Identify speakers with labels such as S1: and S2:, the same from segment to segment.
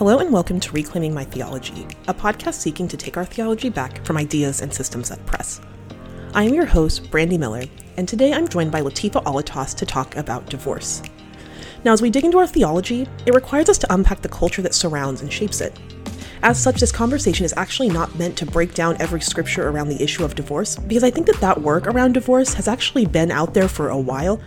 S1: Hello and welcome to Reclaiming My Theology, a podcast seeking to take our theology back from ideas and systems that press. I am your host, Brandy Miller, and today I'm joined by Latifa Alattas to talk about divorce. Now, as we dig into our theology, it requires us to unpack the culture that surrounds and shapes it. As such, this conversation is actually not meant to break down every scripture around the issue of divorce, because I think that that work around divorce has actually been out there for a while,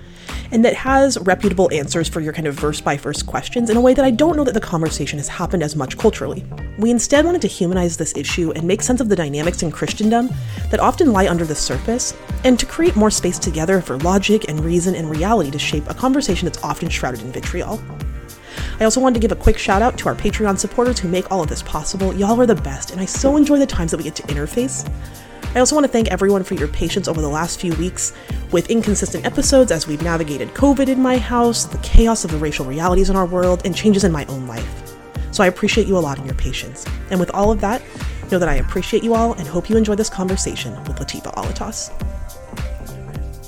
S1: and that has reputable answers for your kind of verse by verse questions in a way that I don't know that the conversation has happened as much culturally. We instead wanted to humanize this issue and make sense of the dynamics in Christendom that often lie under the surface, and to create more space together for logic and reason and reality to shape a conversation that's often shrouded in vitriol. I also wanted to give a quick shout out to our Patreon supporters who make all of this possible. Y'all are the best, and I so enjoy the times that we get to interface. I also want to thank everyone for your patience over the last few weeks with inconsistent episodes as we've navigated COVID in my house, the chaos of the racial realities in our world, and changes in my own life. So I appreciate you a lot and your patience. And with all of that, know that I appreciate you all and hope you enjoy this conversation with Latifa Alattas.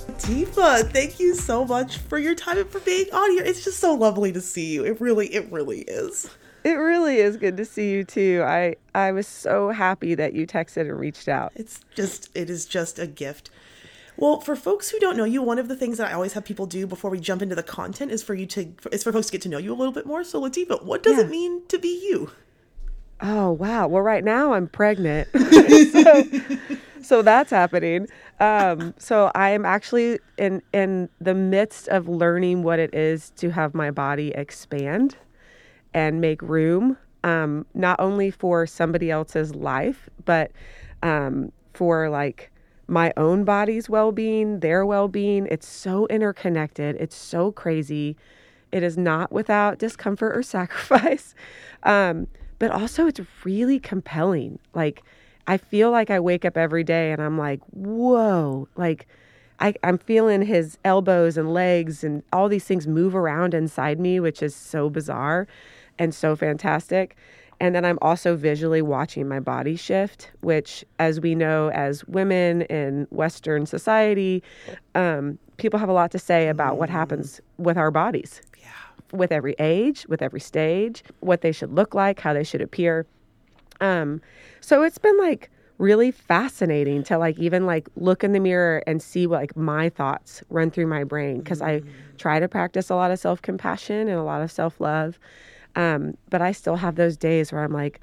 S1: Latifa, thank you so much for your time and for being on here. It's just so lovely to see you. It really, it really is.
S2: It really is good to see you too. I I was so happy that you texted and reached out.
S1: It's just it is just a gift. Well, for folks who don't know you, one of the things that I always have people do before we jump into the content is for you to is for folks to get to know you a little bit more. So, Latifa, what does yeah. it mean to be you?
S2: Oh wow! Well, right now I'm pregnant, so, so that's happening. Um, so I am actually in in the midst of learning what it is to have my body expand and make room, um, not only for somebody else's life, but um, for like my own body's well being, their well being. It's so interconnected. It's so crazy. It is not without discomfort or sacrifice. Um, but also, it's really compelling. Like, I feel like I wake up every day and I'm like, whoa, like, I, I'm feeling his elbows and legs and all these things move around inside me, which is so bizarre and so fantastic. And then I'm also visually watching my body shift, which, as we know, as women in Western society, um, people have a lot to say about what happens with our bodies. Yeah. With every age, with every stage, what they should look like, how they should appear. Um, so it's been like really fascinating to like even like look in the mirror and see what like my thoughts run through my brain because. I try to practice a lot of self compassion and a lot of self love. Um, but I still have those days where I'm like,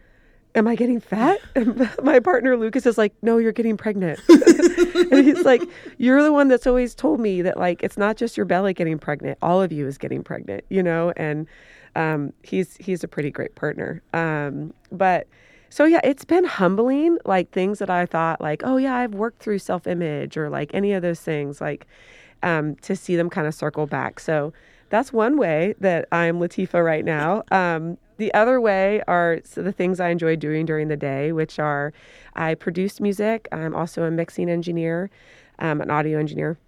S2: am I getting fat? And my partner Lucas is like, no, you're getting pregnant. and he's like, you're the one that's always told me that like it's not just your belly getting pregnant, all of you is getting pregnant, you know. And um, he's he's a pretty great partner. Um, but so yeah, it's been humbling. Like things that I thought like, oh yeah, I've worked through self image or like any of those things, like um, to see them kind of circle back. So that's one way that I'm Latifa right now. Um, the other way are the things I enjoy doing during the day, which are I produce music. I'm also a mixing engineer, um, an audio engineer.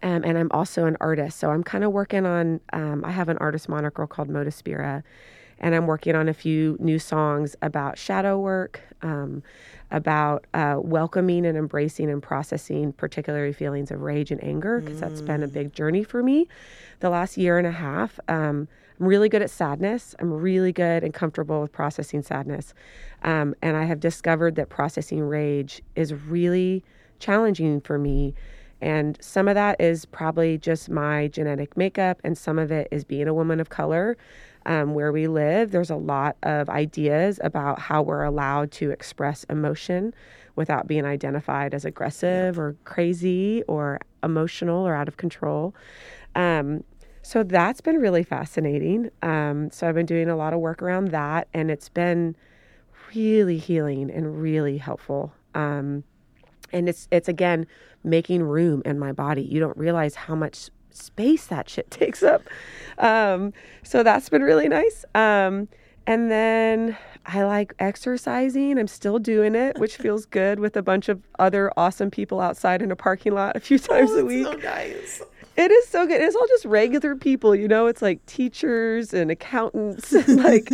S2: Um, and I'm also an artist. So I'm kind of working on, um, I have an artist moniker called Moda Spira, and I'm working on a few new songs about shadow work, um, about uh, welcoming and embracing and processing particularly feelings of rage and anger, because mm. that's been a big journey for me the last year and a half. Um, I'm really good at sadness. I'm really good and comfortable with processing sadness. Um, and I have discovered that processing rage is really challenging for me. And some of that is probably just my genetic makeup, and some of it is being a woman of color. Um, where we live, there's a lot of ideas about how we're allowed to express emotion without being identified as aggressive or crazy or emotional or out of control. Um, so that's been really fascinating. Um, so I've been doing a lot of work around that, and it's been really healing and really helpful. Um, and it's it's again making room in my body. You don't realize how much space that shit takes up. Um, so that's been really nice. Um, and then I like exercising. I'm still doing it, which feels good with a bunch of other awesome people outside in a parking lot a few times
S1: oh,
S2: a week.
S1: So nice.
S2: It is so good. It's all just regular people, you know. It's like teachers and accountants, and like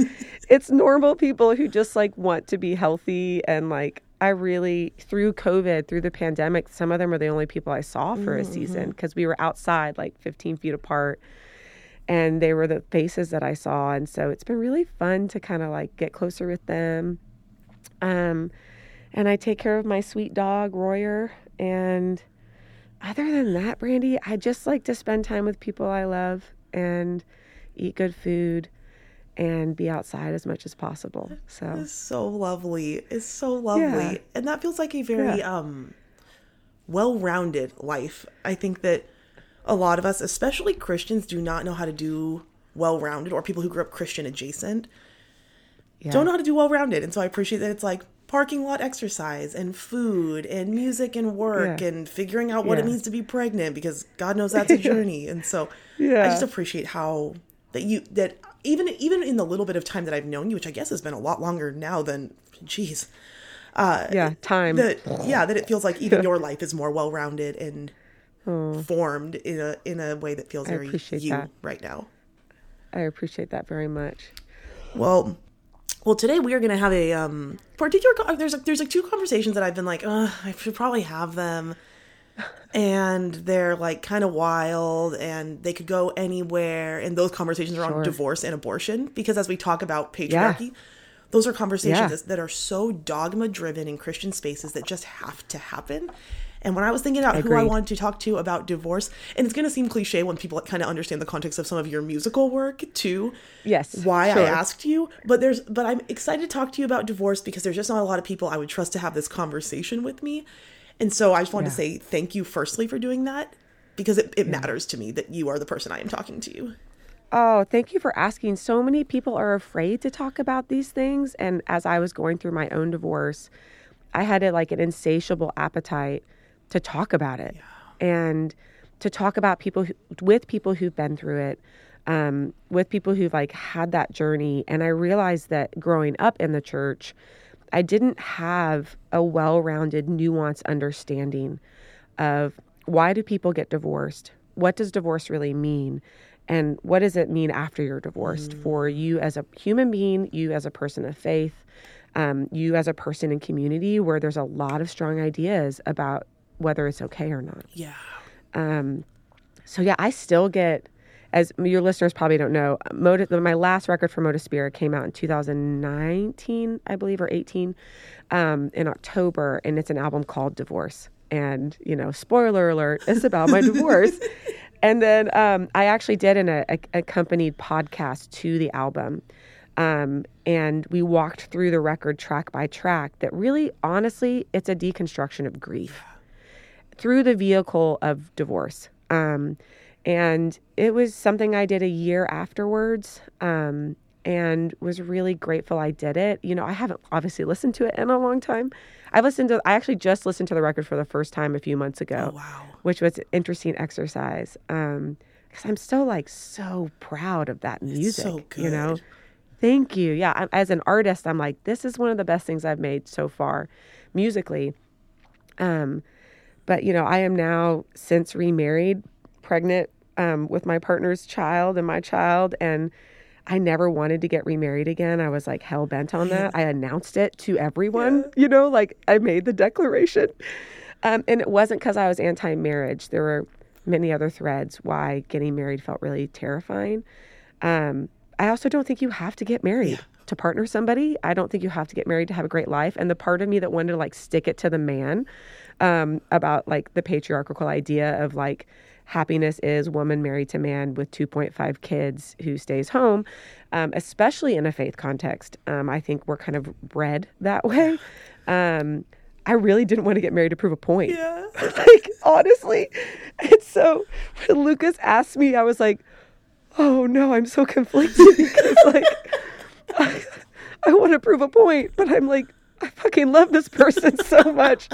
S2: it's normal people who just like want to be healthy. And like I really through COVID, through the pandemic, some of them are the only people I saw for mm-hmm. a season because we were outside like 15 feet apart and they were the faces that I saw. And so it's been really fun to kind of like get closer with them. Um, and I take care of my sweet dog, Royer. And other than that, Brandy, I just like to spend time with people I love and eat good food and be outside as much as possible. So
S1: It's so lovely. It's so lovely.
S2: Yeah.
S1: And that feels like a very
S2: Yeah.
S1: um well-rounded life. I think that a lot of us, especially Christians, do not know how to do well-rounded or people who grew up Christian adjacent
S2: yeah.
S1: don't know how to do well-rounded. And so I appreciate that it's like parking lot exercise and food and music and work
S2: Yeah.
S1: and figuring out what it means to be pregnant because God knows that's a journey. And so
S2: yeah.
S1: I just appreciate how that you that even even in the little bit of time that I've known you, which I guess has been a lot longer now than geez.
S2: yeah, time.
S1: That yeah, that it feels like even your life is more well rounded and formed in a in a way that feels very you
S2: that.
S1: right now.
S2: I appreciate that very much.
S1: Well, well, today we are going to have a um particular. co- There's like there's like two conversations that I've been like, I should probably have them, and they're like kind of wild, and they could go anywhere. And those conversations are on divorce and abortion because as we talk about patriarchy. Those are conversations
S2: Yeah.
S1: that are so dogma driven in Christian spaces that just have to happen. And when I was thinking about who I wanted to talk to about divorce, and it's going to seem cliche when people kind of understand the context of some of your musical work too,
S2: Yes,
S1: why I asked you, but there's but I'm excited to talk to you about divorce because there's just not a lot of people I would trust to have this conversation with me. And so I just wanted to say thank you firstly for doing that because it, it matters to me that you are the person I am talking to.
S2: Oh, thank you for asking. So many people are afraid to talk about these things. And as I was going through my own divorce, I had a, like an insatiable appetite to talk about it and to talk about people who, with people who've been through it, um, with people who've like had that journey. And I realized that growing up in the church, I didn't have a well-rounded, nuanced understanding of why do people get divorced? What does divorce really mean? And what does it mean after you're divorced for you as a human being, you as a person of faith, um, you as a person in community where there's a lot of strong ideas about whether it's okay or not.
S1: Yeah.
S2: Um, So yeah, I still get, as your listeners probably don't know, Moda, my last record for Moda Spira came out in 2019, I believe, or 18, um, in October, and it's an album called Divorce. And you know, spoiler alert, it's about my divorce. And then um, I actually did an a, a- accompanied podcast to the album. Um, and we walked through the record track by track that really, honestly, it's a deconstruction of grief through the vehicle of divorce. Um, and it was something I did a year afterwards um, and was really grateful I did it. You know, I haven't obviously listened to it in a long time. I listened to, I actually just listened to the record for the first time a few months ago,
S1: Oh, wow.
S2: which was an interesting exercise. Um, because I'm still like so proud of that music.
S1: so
S2: You know, thank you. Yeah, I'm, as an artist, I'm like, this is one of the best things I've made so far, musically. Um, but you know, I am now since remarried, pregnant um, with my partner's child and my child, and I never wanted to get remarried again. I was like hell bent on that. I announced it to everyone. You know, like I made the declaration, um, and it wasn't because I was anti-marriage. There were many other threads why getting married felt really terrifying. Um, I also don't think you have to get married to partner somebody. I don't think you have to get married to have a great life. And the part of me that wanted to like stick it to the man um, about like the patriarchal idea of like happiness is woman married to man with 2.5 kids who stays home, um, especially in a faith context. Um, I think we're kind of bred that way. Um, I really didn't want to get married to prove a point
S1: Yeah.
S2: like honestly and so when lucas asked me i was like oh no i'm so conflicted because like i, I want to prove a point but i'm like i fucking love this person so much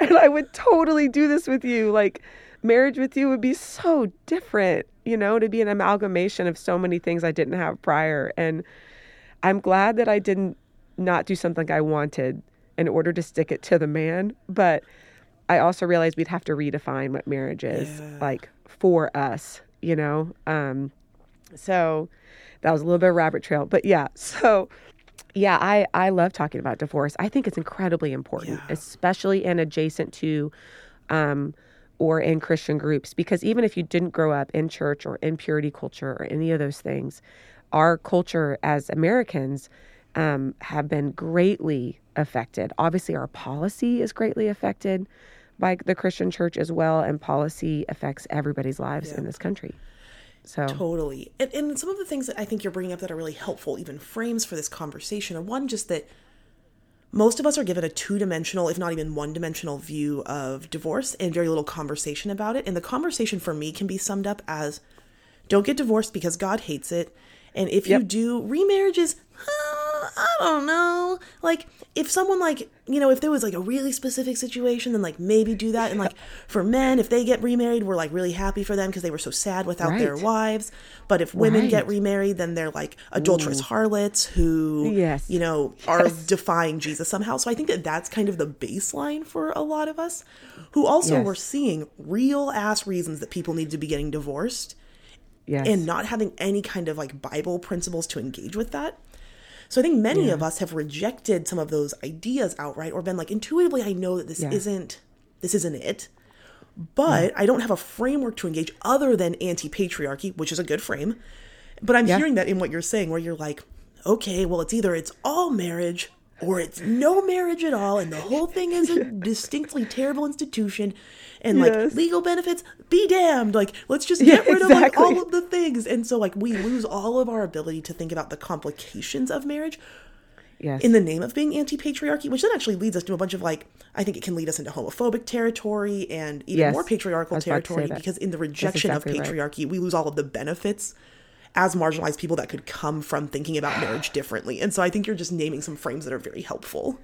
S2: and i would totally do this with you like marriage with you would be so different you know to be an amalgamation of so many things i didn't have prior and i'm glad that i didn't not do something i wanted in order to stick it to the man but I also realized we'd have to redefine what marriage is like for us, you know? Um, so that was a little bit of rabbit trail, but yeah. So yeah, I, I love talking about divorce. I think it's incredibly important,
S1: Yeah.
S2: especially in adjacent to, um, or in Christian groups. Because even if you didn't grow up in church or in purity culture or any of those things, our culture as Americans um, have been greatly affected. Obviously, our policy is greatly affected by the Christian church as well, and policy affects everybody's lives yeah. in this country. So
S1: totally, and, and some of the things that I think you're bringing up that are really helpful, even frames for this conversation, are one just that most of us are given a two dimensional, if not even one dimensional view of divorce and very little conversation about it. And the conversation for me can be summed up as don't get divorced because God hates it. And if yep. you do, remarriage is I don't know. Like if someone like, you know, if there was like a really specific situation, then like maybe do that. And like for men, if they get remarried, we're like really happy for them because they were so sad without right. their wives. But if women right. get remarried, then they're like adulterous Ooh. harlots who, yes. you know, are yes. defying Jesus somehow. So I think that that's kind of the baseline for a lot of us who also yes. were seeing real ass reasons that people need to be getting divorced. Yes. And not having any kind of like Bible principles to engage with that. So I think many yeah. of us have rejected some of those ideas outright or been like intuitively I know that this yeah. isn't this isn't it. But yeah. I don't have a framework to engage other than anti-patriarchy, which is a good frame. But I'm hearing that in what you're saying where you're like, okay, well it's either it's all marriage or it's no marriage at all and the whole thing is a distinctly terrible institution and like yes. legal benefits be damned like let's just get yeah, rid exactly. of like all of the things and so like we lose all of our ability to think about the complications of marriage yes. in the name of being anti-patriarchy which then actually leads us to a bunch of like i think it can lead us into homophobic territory and even yes. more patriarchal territory because in the rejection exactly of patriarchy right. we lose all of the benefits as marginalized people that could come from thinking about marriage differently and so i think you're just naming some frames that are very helpful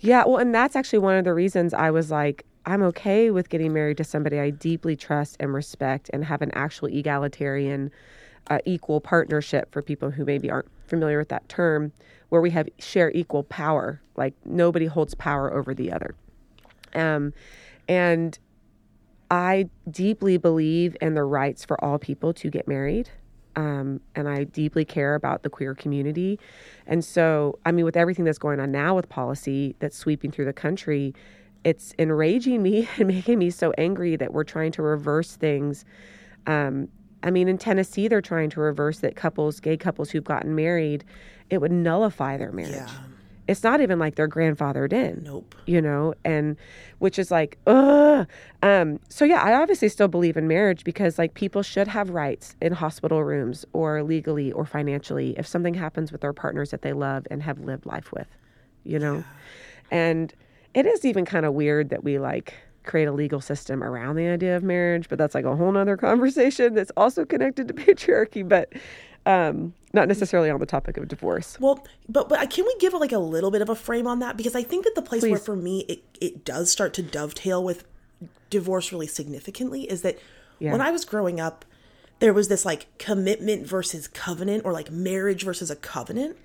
S2: yeah well and that's actually one of the reasons i was like I'm okay with getting married to somebody I deeply trust and respect and have an actual egalitarian, uh, equal partnership for people who maybe aren't familiar with that term, where we have share equal power. Like nobody holds power over the other. Um, and I deeply believe in the rights for all people to get married. Um, and I deeply care about the queer community. And so, I mean, with everything that's going on now with policy that's sweeping through the country, it's enraging me and making me so angry that we're trying to reverse things. Um, I mean, in Tennessee, they're trying to reverse that couples, gay couples who've gotten married, it would nullify their marriage. Yeah. It's not even like they're grandfathered in.
S1: Nope.
S2: You know, and which is like, ugh. Um, so yeah, I obviously still believe in marriage because like people should have rights in hospital rooms or legally or financially if something happens with their partners that they love and have lived life with, you know? Yeah. And it is even kind of weird that we like create a legal system around the idea of marriage, but that's like a whole nother conversation that's also connected to patriarchy, but um, not necessarily on the topic of divorce.
S1: Well, but but can we give like a little bit of a frame on that because I think that the place Please. where for me it it does start to dovetail with divorce really significantly is that yeah. when I was growing up, there was this like commitment versus covenant or like marriage versus a covenant.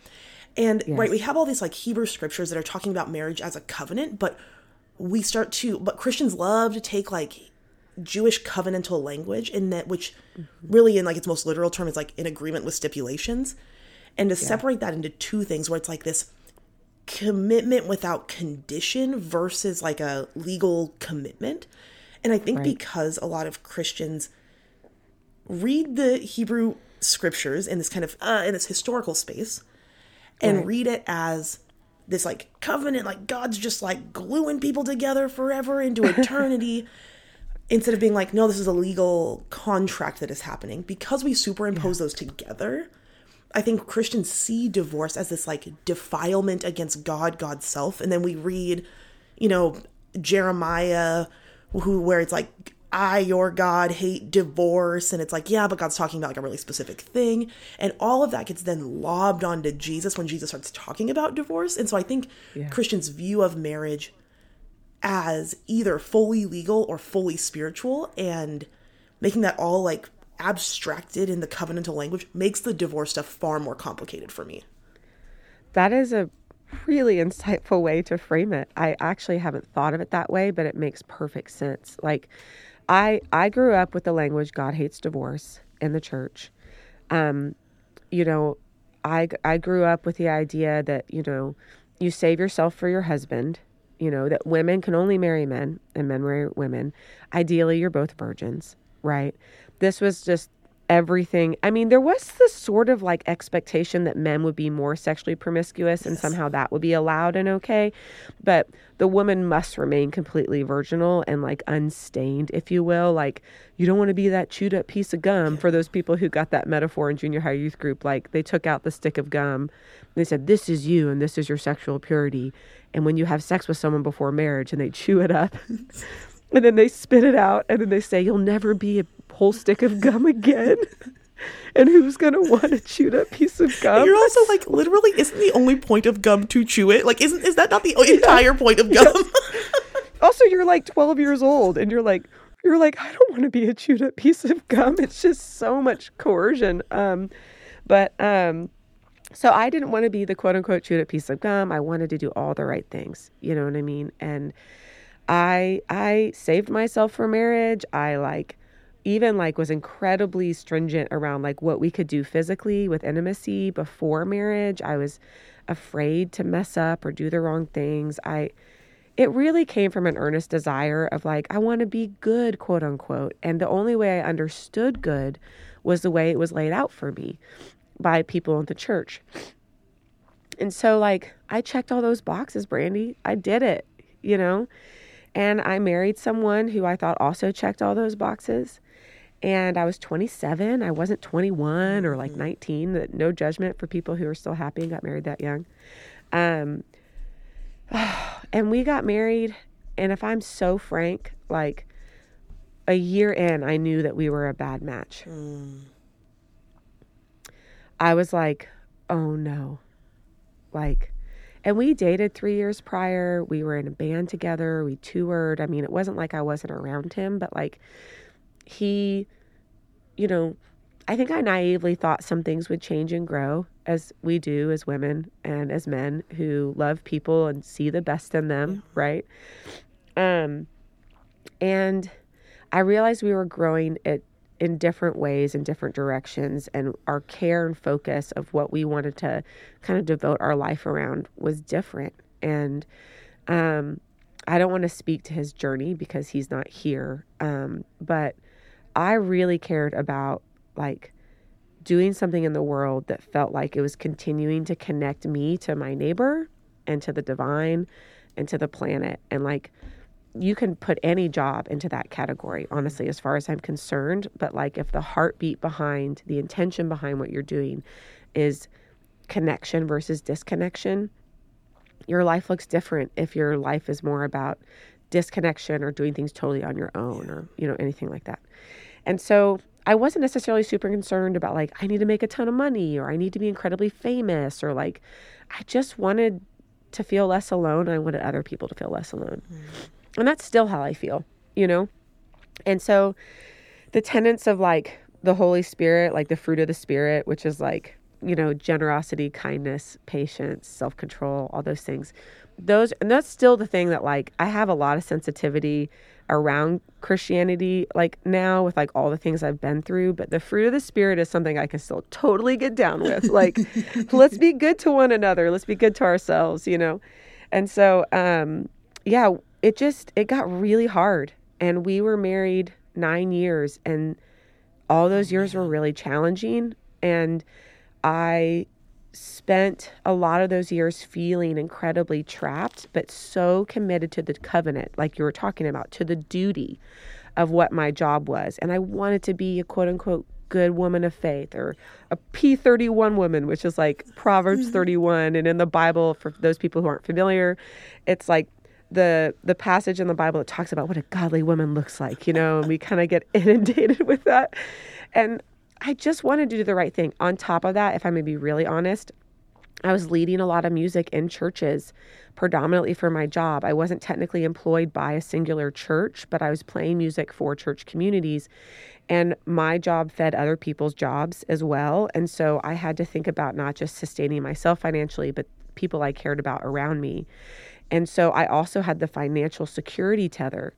S1: And yes. right, we have all these like Hebrew scriptures that are talking about marriage as a covenant, but we start to but Christians love to take like Jewish covenantal language in that which mm-hmm. really in like its most literal term is like in agreement with stipulations. And to yeah. separate that into two things where it's like this commitment without condition versus like a legal commitment. And I think right. because a lot of Christians read the Hebrew scriptures in this kind of uh, in this historical space and right. read it as this like covenant, like God's just like gluing people together forever into eternity. Instead of being like, no, this is a legal contract that is happening. Because we superimpose yeah. those together, I think Christians see divorce as this like defilement against God, God's self. And then we read, you know, Jeremiah, who where it's like I, your God, hate divorce. And it's like, yeah, but God's talking about like a really specific thing. And all of that gets then lobbed onto Jesus when Jesus starts talking about divorce. And so I think yeah. Christians' view of marriage as either fully legal or fully spiritual and making that all like abstracted in the covenantal language makes the divorce stuff far more complicated for me.
S2: That is a really insightful way to frame it. I actually haven't thought of it that way, but it makes perfect sense. Like, I I grew up with the language God hates divorce in the church. Um, you know, I I grew up with the idea that you know you save yourself for your husband you know, that women can only marry men and men marry women. Ideally, you're both virgins, right? This was just everything. I mean, there was this sort of like expectation that men would be more sexually promiscuous and somehow that would be allowed and okay. But the woman must remain completely virginal and like unstained, if you will. Like, you don't want to be that chewed up piece of gum for those people who got that metaphor in junior high youth group. Like, they took out the stick of gum. They said, This is you and this is your sexual purity. And when you have sex with someone before marriage and they chew it up. and then they spit it out and then they say you'll never be a whole stick of gum again? And who's gonna want to chew that piece of gum?
S1: You're also like, literally, isn't the only point of gum to chew it? Like, isn't is that not the entire point of gum?
S2: also you're like 12 years old and you're like you're like i don't want to be a chewed up piece of gum. It's just so much coercion um but um so i didn't want to be the quote unquote chewed up piece of gum. I wanted to do all the right things you know what i mean? And i i saved myself for marriage. I like even like was incredibly stringent around like what we could do physically with intimacy before marriage. I was afraid to mess up or do the wrong things. I it really came from an earnest desire of like i want to be good quote unquote. And the only way i understood good was the way it was laid out for me by people in the church. And so like i checked all those boxes brandy i did it you know? And i married someone who i thought also checked all those boxes and I was 27. I wasn't 21 or like 19. No judgment for people who are still happy and got married that young. Um, and we got married. And if I'm so frank, like a year in, I knew that we were a bad match. Mm. I was like, oh no. Like, and we dated three years prior. We were in a band together. We toured. I mean, it wasn't like I wasn't around him, but like, he, you know, I think I naively thought some things would change and grow as we do as women and as men who love people and see the best in them, right? Um, and I realized we were growing it in different ways in different directions and our care and focus of what we wanted to kind of devote our life around was different and um, I don't want to speak to his journey because he's not here um, but I really cared about like doing something in the world that felt like it was continuing to connect me to my neighbor and to the divine and to the planet. And like, you can put any job into that category, honestly, as far as I'm concerned. But like, if the heartbeat behind the intention behind what you're doing is connection versus disconnection, your life looks different if your life is more about disconnection or doing things totally on your own or, you know, anything like that. And so I wasn't necessarily super concerned about like, I need to make a ton of money or I need to be incredibly famous or like, I just wanted to feel less alone. I wanted other people to feel less alone. Mm. And that's still how I feel, you know? And so the tenets of like the Holy Spirit, like the fruit of the Spirit, which is like, you know, generosity, kindness, patience, self control, all those things. Those, and that's still the thing that like I have a lot of sensitivity around Christianity like now with like all the things I've been through, but the fruit of the spirit is something I can still totally get down with. Like let's be good to one another, let's be good to ourselves, you know. And so um yeah, it just it got really hard and we were married 9 years and all those years were really challenging and I spent a lot of those years feeling incredibly trapped, but so committed to the covenant, like you were talking about, to the duty of what my job was. And I wanted to be a quote unquote good woman of faith or a P31 woman, which is like Proverbs mm-hmm. 31. And in the Bible, for those people who aren't familiar, it's like the the passage in the Bible that talks about what a godly woman looks like, you know, and we kind of get inundated with that. And I just wanted to do the right thing. On top of that, if I may be really honest, I was leading a lot of music in churches, predominantly for my job. I wasn't technically employed by a singular church, but I was playing music for church communities. And my job fed other people's jobs as well. And so I had to think about not just sustaining myself financially, but people I cared about around me. And so I also had the financial security tether.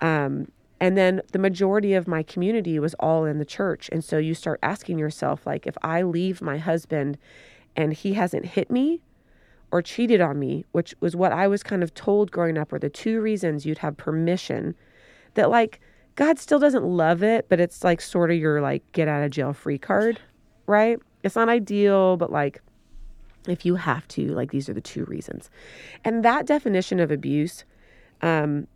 S2: Yeah. Um, and then the majority of my community was all in the church. And so you start asking yourself, like, if I leave my husband and he hasn't hit me, or cheated on me, which was what I was kind of told growing up were the two reasons you'd have permission that like God still doesn't love it, but it's like sort of your like get out of jail free card, right? It's not ideal, but like if you have to, like these are the two reasons. And that definition of abuse um,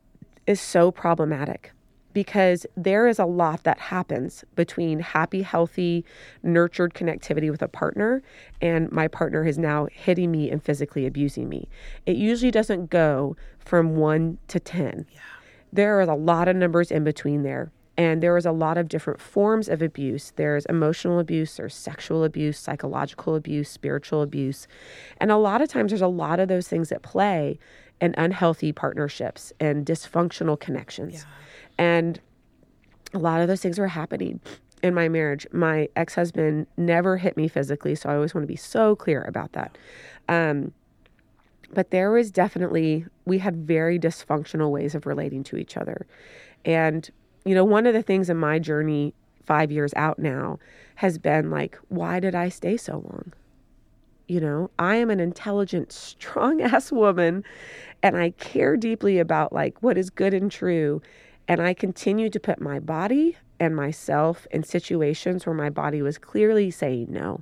S2: is so problematic because there is a lot that happens between happy, healthy, nurtured connectivity with a partner and my partner is now hitting me and physically abusing me. It usually doesn't go from one to 10. Yeah. There are a lot of numbers in between there. And there is a lot of different forms of abuse. There's emotional abuse, there's sexual abuse, psychological abuse, spiritual abuse. And a lot of times there's a lot of those things at play in unhealthy partnerships and dysfunctional connections. Yeah. And a lot of those things were happening in my marriage. My ex husband never hit me physically, so I always want to be so clear about that. Um, but there was definitely, we had very dysfunctional ways of relating to each other. And, you know, one of the things in my journey, five years out now, has been like, why did I stay so long? You know, I am an intelligent, strong ass woman and I care deeply about like what is good and true. And I continued to put my body and myself in situations where my body was clearly saying no.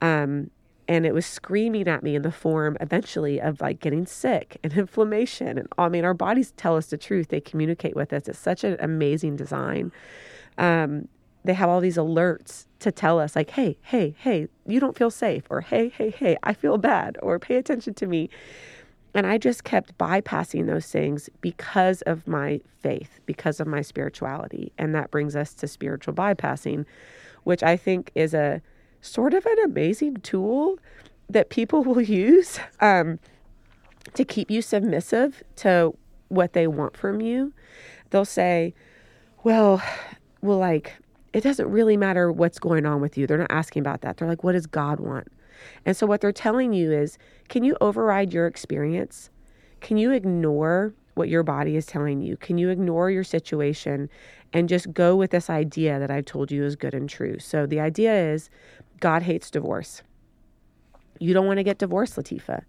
S2: Um, and it was screaming at me in the form eventually of like getting sick and inflammation. And I mean, our bodies tell us the truth, they communicate with us. It's such an amazing design. Um, they have all these alerts to tell us, like, hey, hey, hey, you don't feel safe, or hey, hey, hey, I feel bad, or pay attention to me. And I just kept bypassing those things because of my faith, because of my spirituality. And that brings us to spiritual bypassing, which I think is a sort of an amazing tool that people will use um, to keep you submissive to what they want from you. They'll say, well, well, like, it doesn't really matter what's going on with you. They're not asking about that. They're like, what does God want? And so, what they're telling you is can you override your experience? Can you ignore what your body is telling you? Can you ignore your situation and just go with this idea that I've told you is good and true? So, the idea is God hates divorce. You don't want to get divorced, Latifa.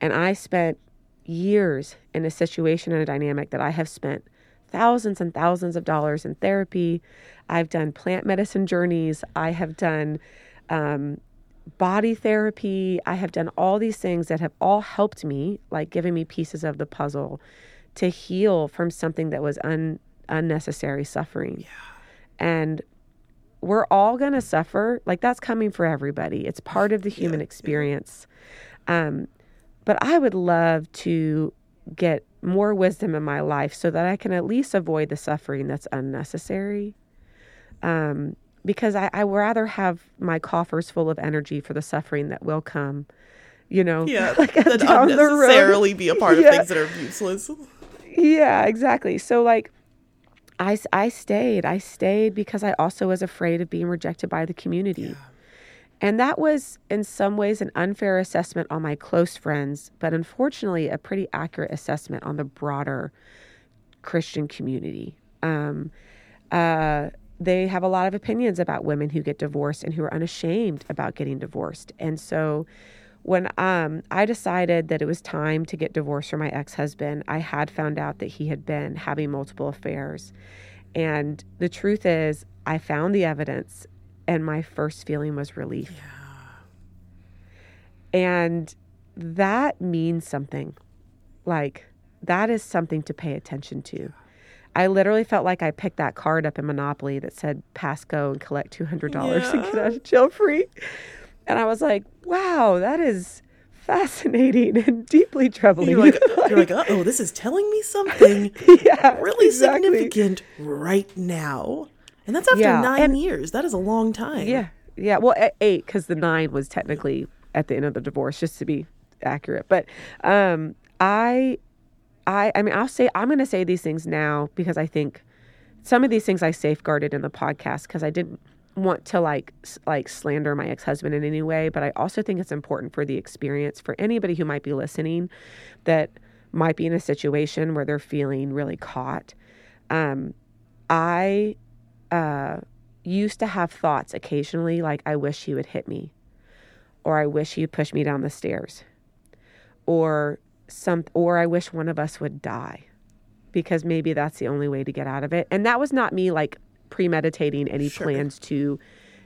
S2: And I spent years in a situation and a dynamic that I have spent thousands and thousands of dollars in therapy. I've done plant medicine journeys. I have done um, body therapy. I have done all these things that have all helped me, like giving me pieces of the puzzle to heal from something that was un, unnecessary suffering. Yeah. And we're all going to suffer. Like that's coming for everybody. It's part of the human yeah, experience. Yeah. Um, but I would love to get more wisdom in my life so that I can at least avoid the suffering that's unnecessary. Um, because I, I would rather have my coffers full of energy for the suffering that will come, you know,
S1: yeah, like that down unnecessarily be a part yeah. of things that are useless.
S2: Yeah, exactly. So like, I, I stayed. I stayed because I also was afraid of being rejected by the community. Yeah. And that was, in some ways, an unfair assessment on my close friends, but unfortunately, a pretty accurate assessment on the broader Christian community. Um, uh, they have a lot of opinions about women who get divorced and who are unashamed about getting divorced. And so when um, I decided that it was time to get divorced from my ex husband, I had found out that he had been having multiple affairs. And the truth is, I found the evidence, and my first feeling was relief. Yeah. And that means something. Like, that is something to pay attention to. I literally felt like I picked that card up in Monopoly that said pass go and collect $200 yeah. and get out of jail free. And I was like, wow, that is fascinating and deeply troubling.
S1: You're like, like oh, this is telling me something yeah, really exactly. significant right now. And that's after yeah. nine and, years. That is a long time.
S2: Yeah. Yeah. Well, eight, because the nine was technically at the end of the divorce, just to be accurate. But um, I I I mean I'll say I'm going to say these things now because I think some of these things I safeguarded in the podcast because I didn't want to like like slander my ex-husband in any way, but I also think it's important for the experience for anybody who might be listening that might be in a situation where they're feeling really caught. Um, I uh, used to have thoughts occasionally like I wish he would hit me or I wish he would push me down the stairs or some or I wish one of us would die because maybe that's the only way to get out of it. And that was not me like premeditating any
S1: Sure.
S2: plans to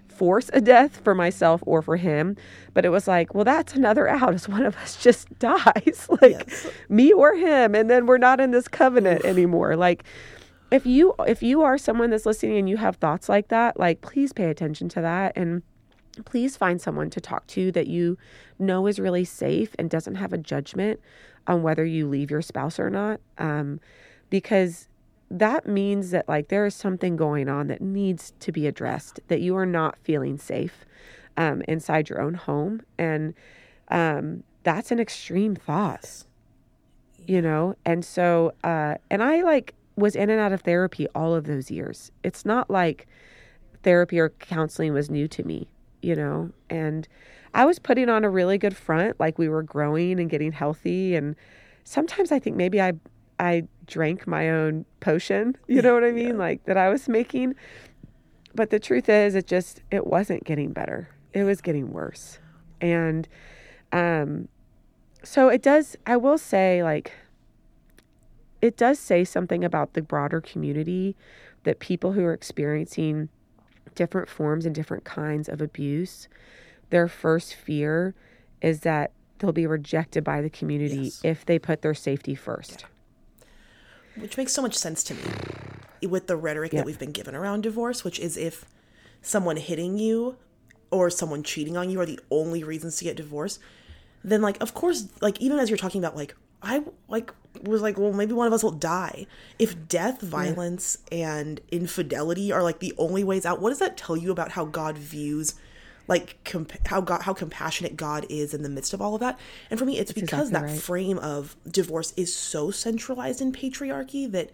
S2: force a death for myself or for him, but it was like, well, that's another out as one of us just dies, like
S1: Yes.
S2: me or him, and then we're not in this covenant anymore. Like if you if you are someone that's listening and you have thoughts like that, like please pay attention to that and please find someone to talk to that you know is really safe and doesn't have a judgment on whether you leave your spouse or not. Um, because that means that like there is something going on that needs to be addressed that you are not feeling safe um, inside your own home. And um, that's an extreme thought you know? And so uh and i like was in and out of therapy all of those years. It's not like therapy or counseling was new to me you know and i was putting on a really good front like we were growing and getting healthy. And sometimes i think maybe i i drank my own potion you know what i mean? Like that i was making. But the truth is it just it wasn't getting better. It was getting worse. And um so it does i will say like it does say something about the broader community that people who are experiencing different forms and different kinds of abuse their first fear is that they'll be rejected by the community
S1: Yes.
S2: if they put their safety first
S1: which makes so much sense to me with the rhetoric
S2: Yeah.
S1: that we've been given around divorce, which is if someone hitting you or someone cheating on you are the only reasons to get divorced, then like of course, like even as you're talking about like I like was like, well, maybe one of us will die. If death, violence, and infidelity are like the only ways out, what does that tell you about how God views like comp- how God how compassionate God is in the midst of all of that? And for me, it's because
S2: exactly
S1: that
S2: right.
S1: frame of divorce is so centralized in patriarchy that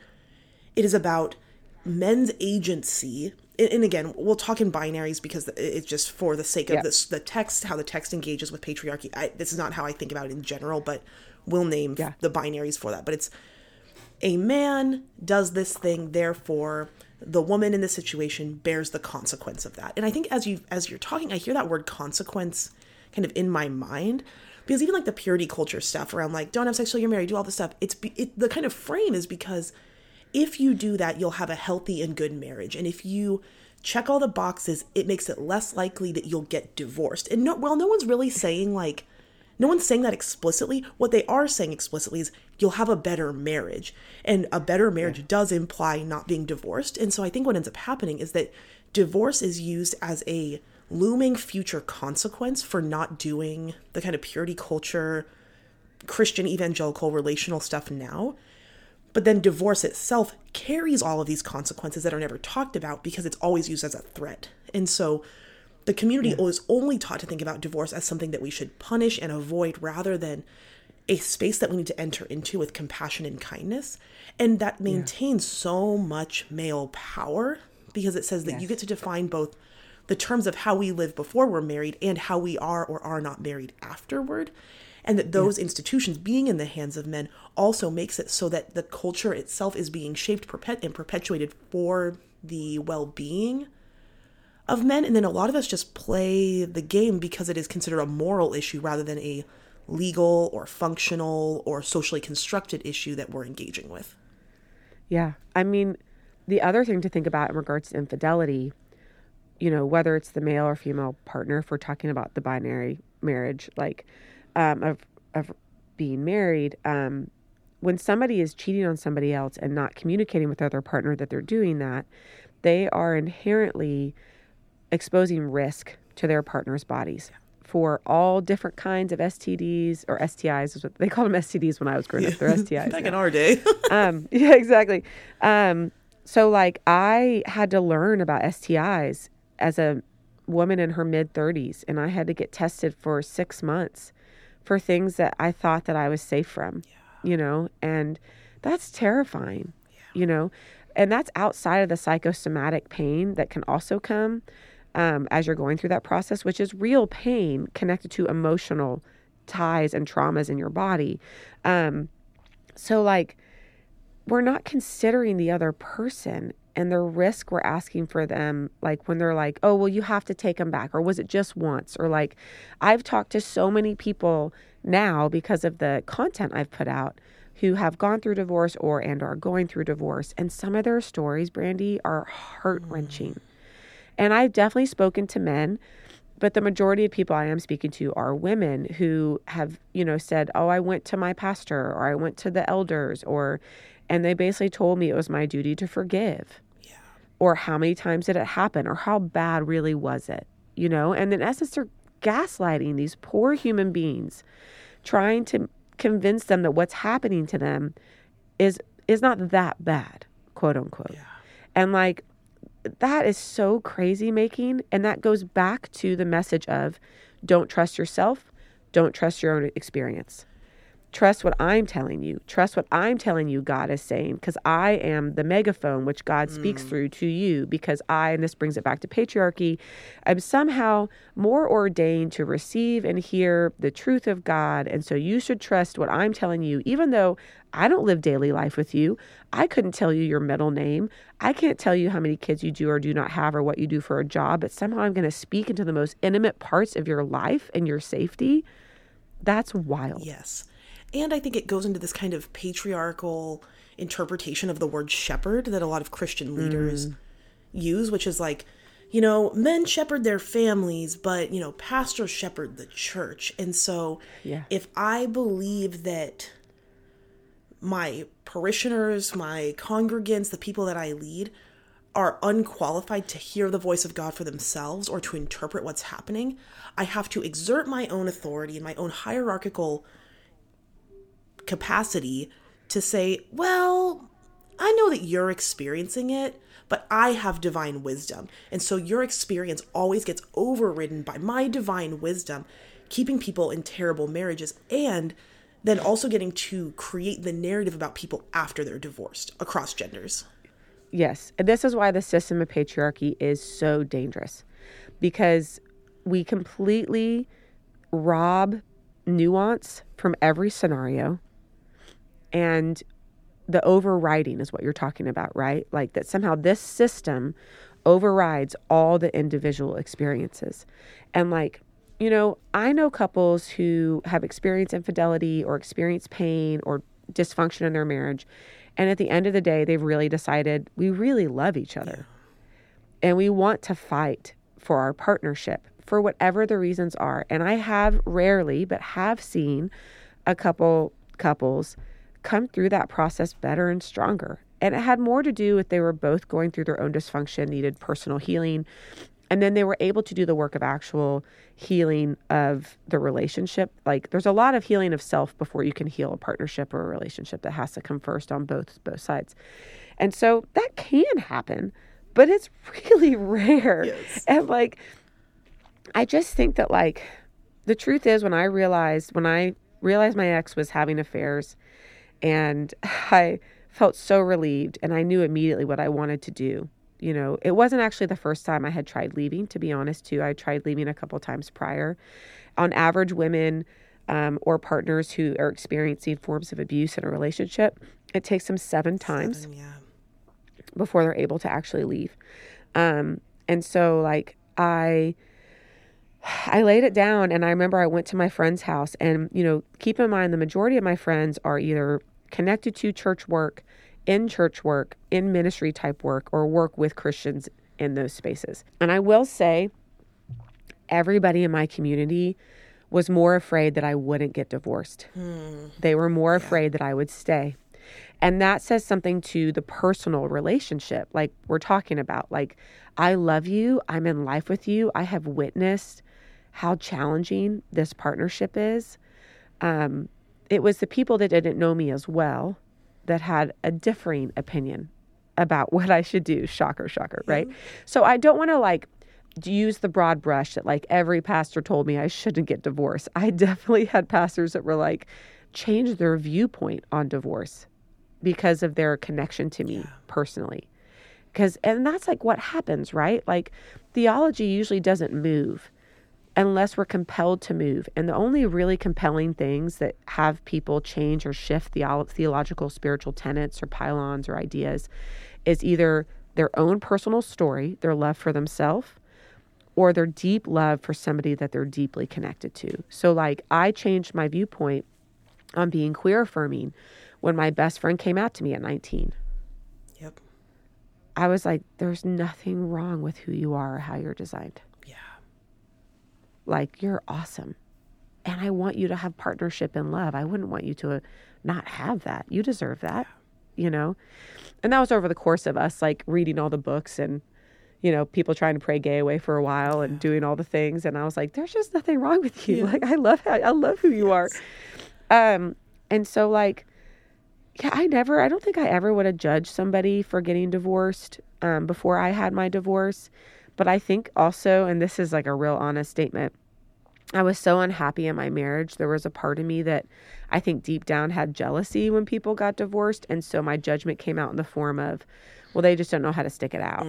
S1: it is about men's agency and and again we'll talk in binaries because it's just for the sake of
S2: Yeah.
S1: this the text how the text engages with patriarchy I, this is not how i think about it in general but we'll name
S2: Yeah.
S1: the binaries for that but it's a man does this thing therefore the woman in this situation bears the consequence of that. And i think as you as you're talking i hear that word consequence kind of in my mind because even like the purity culture stuff around like don't have sex till you're married do all this stuff it's be, it, the kind of frame is because if you do that you'll have a healthy and good marriage. And if you check all the boxes it makes it less likely that you'll get divorced. And no well no one's really saying like no one's saying that explicitly. What they are saying explicitly is you'll have a better marriage. And a better marriage does imply not being divorced. And so I think what ends up happening is that divorce is used as a looming future consequence for not doing the kind of purity culture, Christian evangelical relational stuff now. But then divorce itself carries all of these consequences that are never talked about because it's always used as a threat. And so the community was only taught to think about divorce as something that we should punish and avoid rather than a space that we need to enter into with compassion and kindness. And that maintains so much male power because it says that you get to define both the terms of how we live before we're married and how we are or are not married afterward. And that those institutions being in the hands of men also makes it so that the culture itself is being shaped perpet- and perpetuated for the well being of men. And then a lot of us just play the game because it is considered a moral issue rather than a legal or functional or socially constructed issue that we're engaging with.
S2: Yeah. I mean, the other thing to think about in regards to infidelity, you know, whether it's the male or female partner, if we're talking about the binary marriage, like um, of of being married, um, when somebody is cheating on somebody else and not communicating with their other partner that they're doing that, they are inherently exposing risk to their partner's bodies for all different kinds of STDs or STIs is what they called them STDs when I was growing up. They're STIs.
S1: Back
S2: now
S1: in our day.
S2: um, yeah, exactly. Um, so like I had to learn about STIs as a woman in her mid 30s, and I had to get tested for six months for things that I thought that I was safe from, you know, and that's terrifying, you know, and that's outside of the psychosomatic pain that can also come um, as you're going through that process, which is real pain connected to emotional ties and traumas in your body. Um, so like we're not considering the other person and the risk we're asking for them like when they're like oh well you have to take them back or was it just once? or like i've talked to so many people now because of the content I've put out who have gone through divorce or and are going through divorce and some of their stories brandy are heart-wrenching and i've definitely spoken to men but the majority of people i am speaking to are women who have you know said oh i went to my pastor or i went to the elders or and they basically told me it was my duty to forgive.
S1: Yeah.
S2: or how many times did it happen? Or how bad really was it? You know? And in essence they're gaslighting these poor human beings trying to convince them that what's happening to them is is not that bad quote unquote.
S1: Yeah.
S2: and like that is so crazy making and that goes back to the message of don't trust yourself don't trust your own experience trust what I'm telling you. Trust what I'm telling you, God is saying, because I am the megaphone which God speaks mm. through to you. Because I, and this brings it back to patriarchy, I'm somehow more ordained to receive and hear the truth of God. And so you should trust what I'm telling you, even though I don't live daily life with you. I couldn't tell you your middle name. I can't tell you how many kids you do or do not have or what you do for a job, but somehow I'm going to speak into the most intimate parts of your life and your safety. That's wild.
S1: Yes. And I think it goes into this kind of patriarchal interpretation of the word shepherd that a lot of Christian leaders mm. use, which is like, you know, men shepherd their families, but, you know, pastors shepherd the church. And so
S2: Yeah.
S1: if I believe that my parishioners, my congregants, the people that I lead are unqualified to hear the voice of God for themselves or to interpret what's happening, I have to exert my own authority and my own hierarchical capacity to say, well, I know that you're experiencing it, but I have divine wisdom. And so your experience always gets overridden by my divine wisdom, keeping people in terrible marriages and then also getting to create the narrative about people after they're divorced across genders.
S2: Yes. This is why the system of patriarchy is so dangerous because we completely rob nuance from every scenario. And the overriding is what you're talking about, right? Like that somehow this system overrides all the individual experiences. And like, you know, I know couples who have experienced infidelity or experienced pain or dysfunction in their marriage. And at the end of the day, they've really decided we really love each other and we want to fight for our partnership for whatever the reasons are. And I have rarely, but have seen a couple couples come through that process better and stronger. And it had more to do with they were both going through their own dysfunction, needed personal healing. And then they were able to do the work of actual healing of the relationship. Like there's a lot of healing of self before you can heal a partnership or a relationship that has to come first on both both sides. And so that can happen, but it's really rare.
S1: Yes.
S2: And like I just think that like the truth is when I realized when I realized my ex was having affairs and I felt so relieved and I knew immediately what I wanted to do. You know, it wasn't actually the first time I had tried leaving, to be honest, too. I tried leaving a couple times prior. On average, women um, or partners who are experiencing forms of abuse in a relationship, it takes them seven times
S1: Seven, yeah.
S2: before they're able to actually leave. Um, and so like I I laid it down and I remember I went to my friend's house and you know, keep in mind the majority of my friends are either connected to church work, in church work, in ministry type work or work with Christians in those spaces. And I will say everybody in my community was more afraid that I wouldn't get divorced. Hmm. They were more afraid that I would stay. And that says something to the personal relationship, like we're talking about. Like, I love you. I'm in life with you. I have witnessed how challenging this partnership is. Um, it was the people that didn't know me as well that had a differing opinion about what I should do. Shocker, shocker, right? So I don't want to like use the broad brush that like every pastor told me I shouldn't get divorced. I definitely had pastors that were like, change their viewpoint on divorce because of their connection to me personally. Because, and that's like what happens, right? Like theology usually doesn't move unless we're compelled to move. And the only really compelling things that have people change or shift theolo- theological spiritual tenets or pylons or ideas is either their own personal story, their love for themselves, or their deep love for somebody that they're deeply connected to. So, like, I changed my viewpoint on being queer affirming when my best friend came out to me at 19.
S1: Yep.
S2: I was like, there's nothing wrong with who you are or how you're designed.
S1: Yeah.
S2: Like, you're awesome. And I want you to have partnership and love. I wouldn't want you to not have that. You deserve that, you know? And that was over the course of us, like, reading all the books and, you know, people trying to pray gay away for a while and doing all the things. And I was like, there's just nothing wrong with you.
S1: Yeah.
S2: Like, I love how, I love who you are. Um, and so like, yeah, I never, I don't think I ever would have judged somebody for getting divorced um, before I had my divorce. But I think also, and this is like a real honest statement, I was so unhappy in my marriage. There was a part of me that I think deep down had jealousy when people got divorced. And so my judgment came out in the form of, well, they just don't know how to stick it out.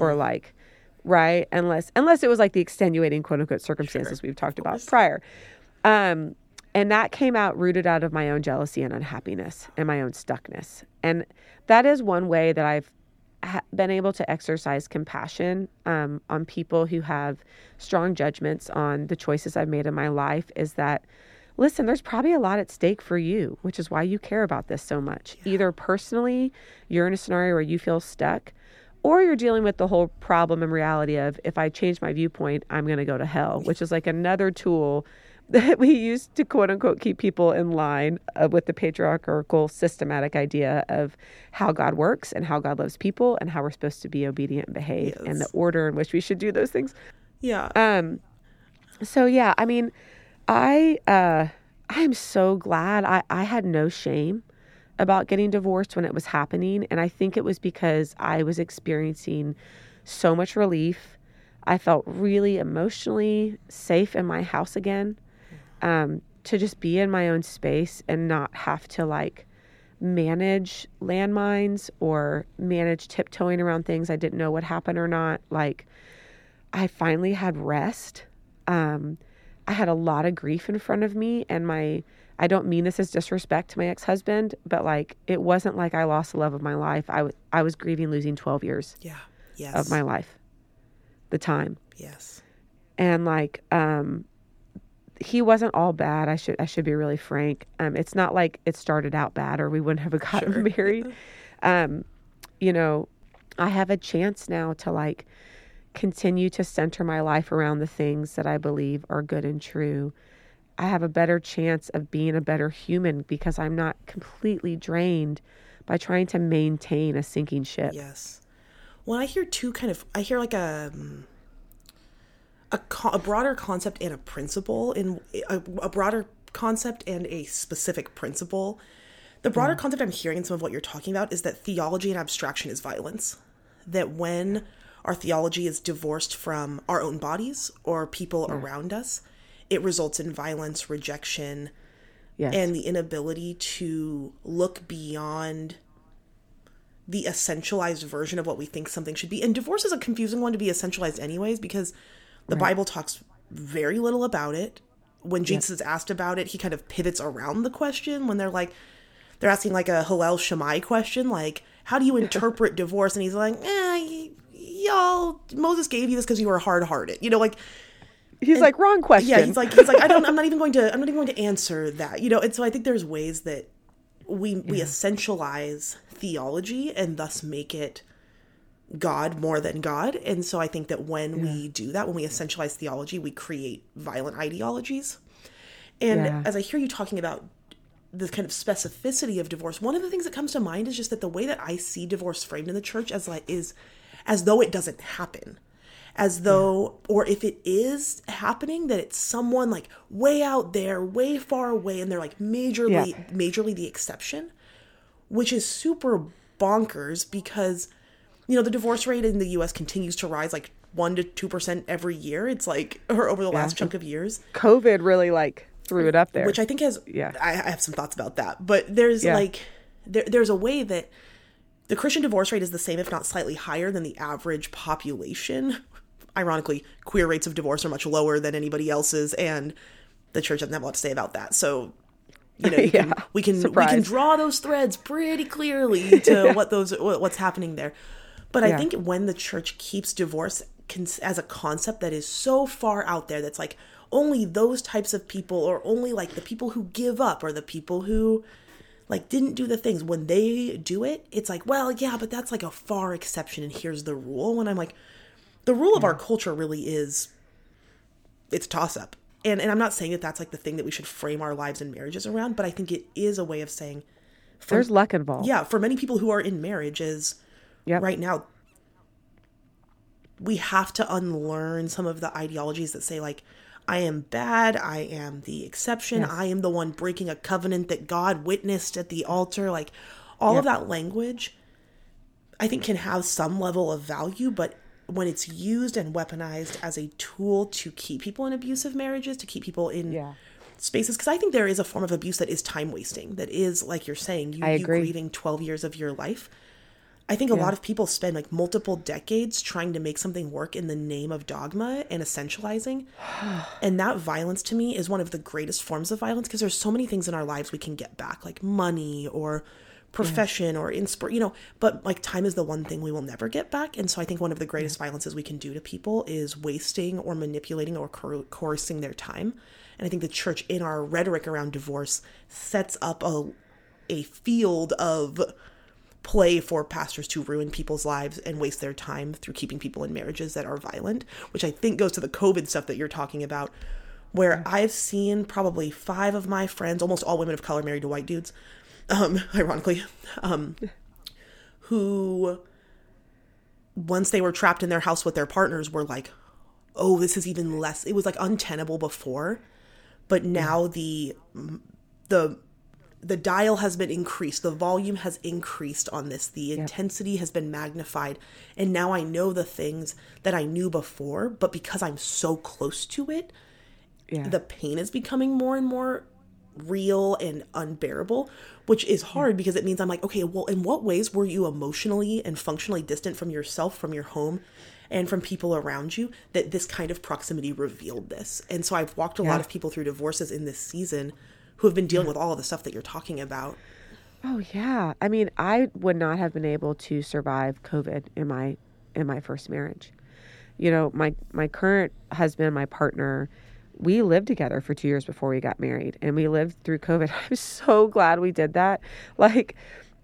S2: Or like, right? Unless unless it was like the extenuating quote unquote circumstances we've talked about prior. Um, and that came out rooted out of my own jealousy and unhappiness and my own stuckness. And that is one way that I've ha- been able to exercise compassion um, on people who have strong judgments on the choices I've made in my life is that, listen, there's probably a lot at stake for you, which is why you care about this so much. Either personally, you're in a scenario where you feel stuck, or you're dealing with the whole problem and reality of if I change my viewpoint, I'm going to go to hell, which is like another tool that we use to quote unquote keep people in line uh, with the patriarchal systematic idea of how God works and how God loves people and how we're supposed to be obedient and behave and the order in which we should do those things.
S1: Yeah.
S2: Um, so yeah, I mean, I uh, I'm so glad I I had no shame about getting divorced when it was happening, and I think it was because I was experiencing so much relief. I felt really emotionally safe in my house again. Um, to just be in my own space and not have to like manage landmines or manage tiptoeing around things I didn't know would happen or not. Like, I finally had rest. Um, I had a lot of grief in front of me, and my I don't mean this as disrespect to my ex husband, but like it wasn't like I lost the love of my life. I was I was grieving losing twelve years
S1: yeah. Yes.
S2: of my life, the time,
S1: Yes.
S2: and like um, he wasn't all bad. I should I should be really frank. Um, it's not like it started out bad, or we wouldn't have gotten
S1: Sure.
S2: married. Um, you know, I have a chance now to like continue to center my life around the things that I believe are good and true. I have a better chance of being a better human because I'm not completely drained by trying to maintain a sinking ship.
S1: Yes. Well, I hear two kind of. I hear like a um, a, co- a broader concept and a principle in a, a broader concept and a specific principle. The broader hmm. concept I'm hearing in some of what you're talking about is that theology and abstraction is violence. That when our theology is divorced from our own bodies or people hmm. around us, it results in violence, rejection,
S2: Yes.
S1: and the inability to look beyond the essentialized version of what we think something should be. And divorce is a confusing one to be essentialized, anyways, because the Bible talks very little about it. When Jesus is asked about it, he kind of pivots around the question when they're like, they're asking like a Hillel Shammai question, like, how do you interpret divorce? And he's like, eh, y'all, Moses gave you this because you were hard hearted. You know, like,
S2: he's like wrong question.
S1: yeah, he's like he's like I don't I'm not even going to I'm not even going to answer that. You know, and so I think there's ways that we we essentialize theology and thus make it God more than God. And so I think that when we do that, when we essentialize theology, we create violent ideologies. And
S2: Yeah.
S1: as I hear you talking about the kind of specificity of divorce, one of the things that comes to mind is just that the way that I see divorce framed in the church as like is as though it doesn't happen. As though, or if it is happening, that it's someone like way out there, way far away, and they're like majorly,
S2: Yeah.
S1: majorly the exception, which is super bonkers because, you know, the divorce rate in the US continues to rise like 1% to 2% every year. It's like, or over the last chunk of years
S2: COVID really like threw it up there.
S1: which I think has
S2: Yeah.
S1: I, I have some thoughts about that. But there's
S2: Yeah.
S1: like there, there's a way that the Christian divorce rate is the same, if not slightly higher than the average population. Ironically, queer rates of divorce are much lower than anybody else's, and the church doesn't have a lot to say about that. So, you know, you can- we can we can draw those threads pretty clearly to what those what's happening there. But I think when the church keeps divorce as a concept that is so far out there that's like only those types of people or only like the people who give up or the people who like didn't do the things when they do it it's like well yeah but that's like a far exception and here's the rule. When i'm like the rule of hmm. our culture really is it's toss up and and i'm not saying that that's like the thing that we should frame our lives and marriages around but i think it is a way of saying
S2: There's luck involved.
S1: yeah for many people who are in marriages
S2: Yep.
S1: right now we have to unlearn some of the ideologies that say like i am bad i am the exception
S2: Yes.
S1: i am the one breaking a covenant that god witnessed at the altar like all of that language i think can have some level of value but when it's used and weaponized as a tool to keep people in abusive marriages to keep people in
S2: Yeah.
S1: spaces because i think there is a form of abuse that is time wasting that is like you're saying you,
S2: I
S1: you grieving 12 years of your life I think a lot of people spend like multiple decades trying to make something work in the name of dogma and essentializing. and that violence to me is one of the greatest forms of violence because there's so many things in our lives we can get back, like money or profession or inspire, you know, but like time is the one thing we will never get back. And so I think one of the greatest violences we can do to people is wasting or manipulating or coer- coercing their time. And I think the church in our rhetoric around divorce sets up a a field of play for pastors to ruin people's lives and waste their time through keeping people in marriages that are violent, which I think goes to the COVID stuff that you're talking about, where I've seen probably five of my friends, almost all women of color married to white dudes, um, ironically, um, who once they were trapped in their house with their partners were like, oh, this is even less. It was like untenable before, but now the the the dial has been increased the volume has increased on this the intensity has been magnified and now i know the things that i knew before but because i'm so close to it
S2: Yeah.
S1: the pain is becoming more and more real and unbearable which is hmm. hard because it means i'm like okay well in what ways were you emotionally and functionally distant from yourself from your home and from people around you that this kind of proximity revealed this? And so i've walked a lot of people through divorces in this season who have been dealing with all of the stuff that you're talking about
S2: Oh yeah. I mean, I would not have been able to survive COVID in my in my first marriage. You know, my my current husband, my partner, we lived together for 2 years before we got married and we lived through COVID. I'm so glad we did that. Like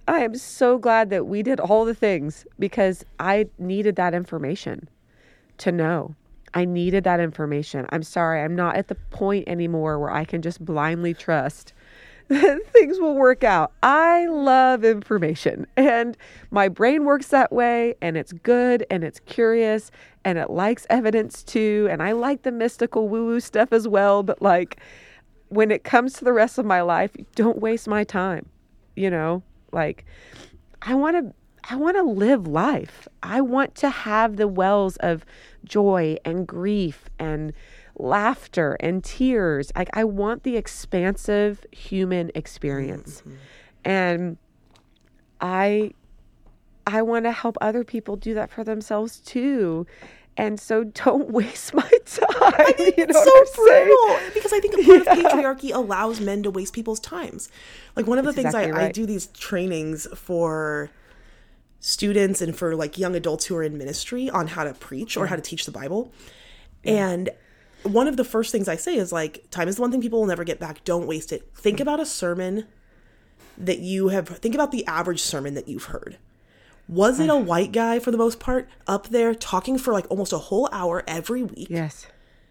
S2: I am so glad that we did all the things because I needed that information to know. I needed that information. I'm sorry, I'm not at the point anymore where I can just blindly trust that things will work out. I love information and my brain works that way and it's good and it's curious and it likes evidence too. And I like the mystical woo woo stuff as well. But like when it comes to the rest of my life, don't waste my time. You know, like I want to I want to live life. I want to have the wells of joy and grief and laughter and tears. Like I want the expansive human experience. Mm-hmm. And I I want to help other people do that for themselves too. And so don't waste my time. I you know
S1: so
S2: what I'm saying?
S1: because I think a part of patriarchy allows men to waste people's times. Like one of the things
S2: exactly
S1: I, I do these trainings for students and for like young adults who are in ministry on how to preach or how to teach the Bible. And one of the first things I say is like, time is the one thing people will never get back. Don't waste it. Think about a sermon that you have, think about the average sermon that you've heard. Was it a mm. white guy for the most part up there talking for like almost a whole hour every week?
S2: Yes.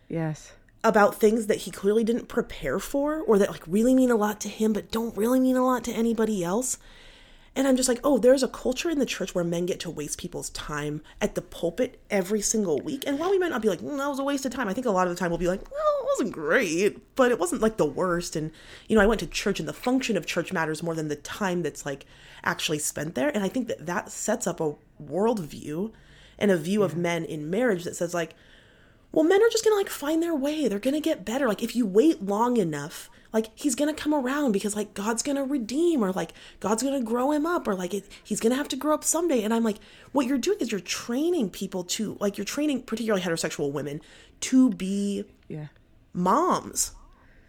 S2: Yes.
S1: about things that he clearly didn't prepare for or that like really mean a lot to him but don't really mean a lot to anybody else. And I'm just like, oh, there's a culture in the church where men get to waste people's time at the pulpit every single week. And while we might not be like, mm, that was a waste of time, I think a lot of the time we'll be like, well, it wasn't great, but it wasn't like the worst. And, you know, I went to church and the function of church matters more than the time that's like actually spent there. And I think that that sets up a worldview and a view of men in marriage that says, like, well, men are just gonna like find their way. They're gonna get better. Like if you wait long enough, like he's gonna come around because like God's gonna redeem or like God's gonna grow him up or like it, he's gonna have to grow up someday. And I'm like, what you're doing is you're training people to like you're training particularly heterosexual women to be
S2: Yeah.
S1: moms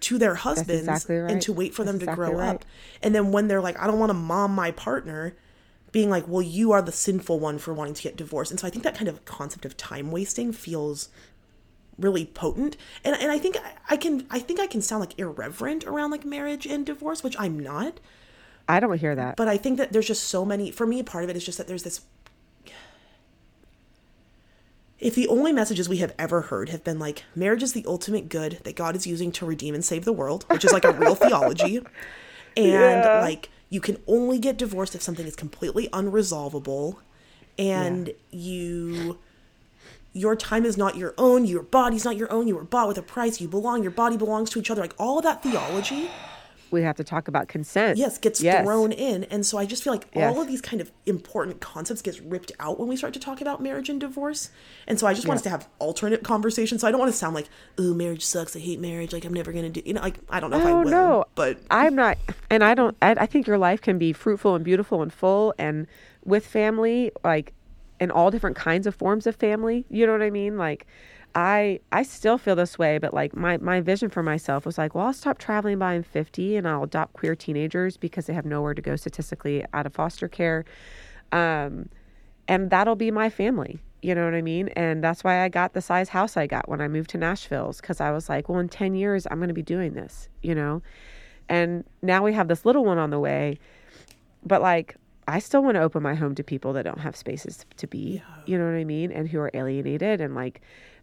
S1: to their husbands
S2: exactly
S1: and to wait for them
S2: That's
S1: to grow
S2: exactly
S1: up. And then when they're like, I don't want to mom my partner, being like, well, you are the sinful one for wanting to get divorced. And so I think that kind of concept of time wasting feels really potent. And and I think I can I think I can sound like irreverent around like marriage and divorce, which I'm not.
S2: I don't hear that.
S1: But I think that there's just so many for me part of it is just that there's this if the only messages we have ever heard have been like marriage is the ultimate good that God is using to redeem and save the world, which is like a real theology, and
S2: Yeah.
S1: like you can only get divorced if something is completely unresolvable, and you your time is not your own, your body's not your own, you were bought with a price, you belong, your body belongs to each other, like all of that theology
S2: we have to talk about consent.
S1: yes gets
S2: Yes.
S1: thrown in and so i just feel like
S2: Yes.
S1: all of these kind of important concepts gets ripped out when we start to talk about marriage and divorce and so i just want us to have alternate conversations so i don't want to sound like ooh marriage sucks i hate marriage like i'm never gonna do you know like i don't know if i
S2: Oh
S1: will
S2: no,
S1: but
S2: I'm not, and I don't. I, I think your life can be fruitful and beautiful and full, and with family, like in all different kinds of forms of family. You know what I mean? Like, I I still feel this way, but like my my vision for myself was like, well, I'll stop traveling by I'm 50, and I'll adopt queer teenagers because they have nowhere to go statistically out of foster care, um, and that'll be my family. You know what I mean? And that's why I got the size house I got when I moved to Nashville's because I was like, well, in 10 years, I'm going to be doing this, you know? And now we have this little one on the way. But like, I still want to open my home to people that don't have spaces to be, you know what I mean? And who are alienated. And like,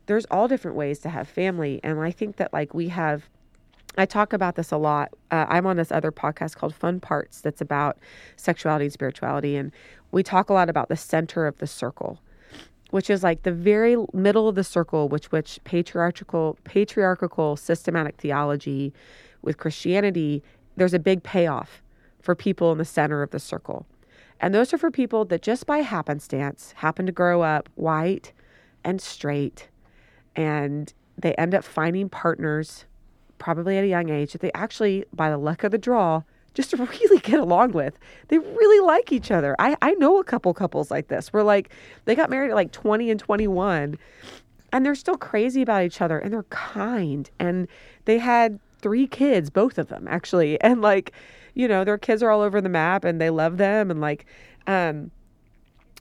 S2: there's all different ways to have family. And I think that like we have, I talk about this a lot. Uh, I'm on this other podcast called Fun Parts that's about sexuality and spirituality. And we talk a lot about the center of the circle which is like the very middle of the circle which which patriarchal patriarchal systematic theology with Christianity there's a big payoff for people in the center of the circle. And those are for people that just by happenstance happen to grow up white and straight and they end up finding partners probably at a young age that they actually by the luck of the draw just really get along with. They really like each other. I, I know a couple couples like this where like they got married at like 20 and 21 and they're still crazy about each other and they're kind and they had three kids, both of them actually. And like, you know, their kids are all over the map and they love them and like um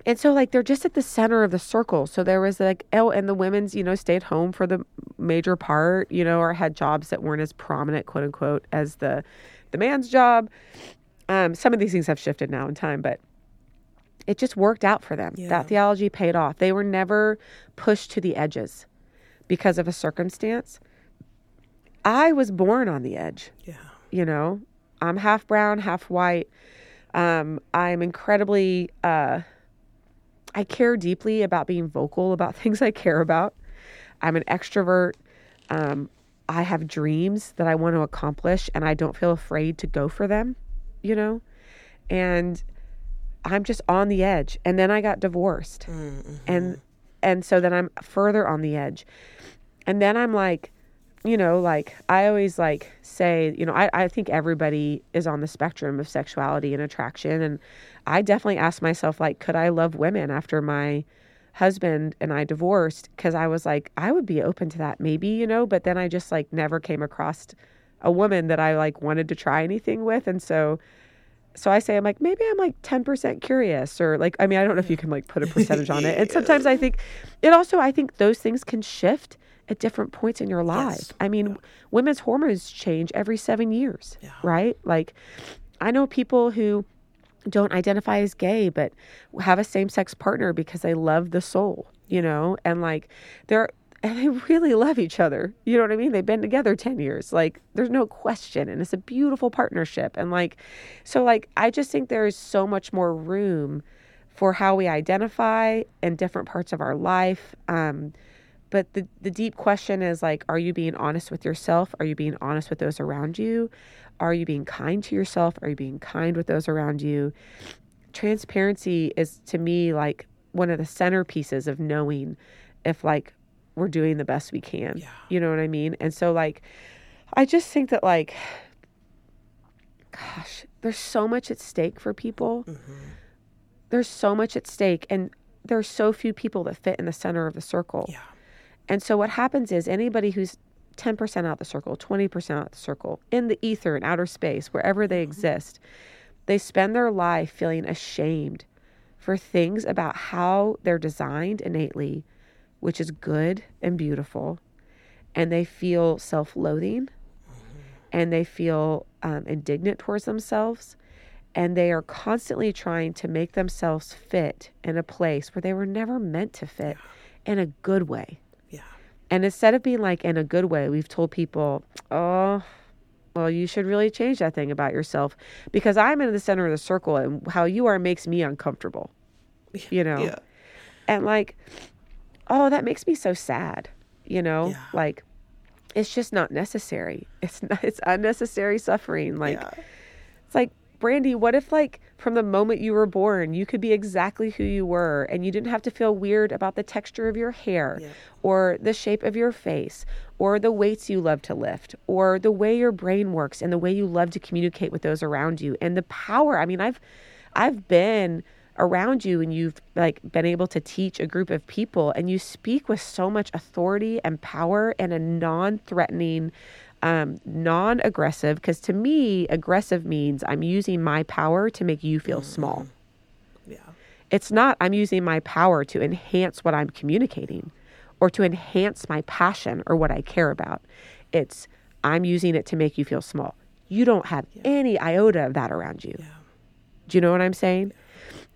S2: and so like they're just at the center of the circle. So there was like oh and the women's, you know, stayed home for the major part, you know, or had jobs that weren't as prominent, quote unquote, as the the man's job. Um, some of these things have shifted now in time, but it just worked out for them.
S1: Yeah.
S2: That theology paid off. They were never pushed to the edges because of a circumstance. I was born on the edge,
S1: yeah
S2: you know. I'm half brown, half white. Um, I'm incredibly uh, I care deeply about being vocal about things I care about. I'm an extrovert. Um, I have dreams that I want to accomplish and I don't feel afraid to go for them, you know? And I'm just on the edge. And then I got divorced. And and so then I'm further on the edge. And then I'm like, you know, like I always like say, you know, I, I think everybody is on the spectrum of sexuality and attraction. And I definitely asked myself, like, could I love women after my husband and I divorced? Because I was like, I would be open to that, maybe, you know, but then I just like never came across a woman that I like wanted to try anything with. And so so I say I'm like maybe I'm like 10% curious or like I mean I don't know if you can like put a percentage on it. And sometimes I think it also I think those things can shift at different points in your life.
S1: Yes.
S2: I mean women's hormones change every 7 years,
S1: Yeah.
S2: right? Like I know people who don't identify as gay but have a same-sex partner because they love the soul, you know? And like they're and they really love each other. You know what I mean? They've been together 10 years. Like, there's no question. And it's a beautiful partnership. And, like, so, like, I just think there is so much more room for how we identify in different parts of our life. Um, but the, the deep question is, like, are you being honest with yourself? Are you being honest with those around you? Are you being kind to yourself? Are you being kind with those around you? Transparency is, to me, like, one of the centerpieces of knowing if, like, we're doing the best we can.
S1: Yeah.
S2: You know what I mean? And so like I just think that like gosh, there's so much at stake for people. Mm-hmm. There's so much at stake and there's so few people that fit in the center of the circle.
S1: yeah
S2: And so what happens is anybody who's 10% out the circle, 20% out the circle, in the ether and outer space, wherever they exist, they spend their life feeling ashamed for things about how they're designed innately, which is good and beautiful, and they feel self loathing and they feel um, indignant towards themselves and they are constantly trying to make themselves fit in a place where they were never meant to fit in a good way. And instead of being like in a good way, we've told people, oh, well, you should really change that thing about yourself because I'm in the center of the circle and how you are makes me uncomfortable, you know?
S1: Yeah.
S2: And like, oh, that makes me so sad, you know?
S1: Yeah.
S2: Like, it's just not necessary. It's not, it's unnecessary suffering. Like,
S1: yeah.
S2: it's like, Brandy, what if, like, from the moment you were born, you could be exactly who you were and you didn't have to feel weird about the texture of your hair
S1: Yeah.
S2: or the shape of your face or the weights you love to lift or the way your brain works and the way you love to communicate with those around you and the power. I mean, I've, I've been around you and you've like been able to teach a group of people and you speak with so much authority and power and a non-threatening um, non-aggressive because to me aggressive means i'm using my power to make you feel small.
S1: Yeah.
S2: it's not i'm using my power to enhance what i'm communicating or to enhance my passion or what i care about. It's i'm using it to make you feel small. You don't have any iota of that around you.
S1: Yeah.
S2: do you know what I'm saying?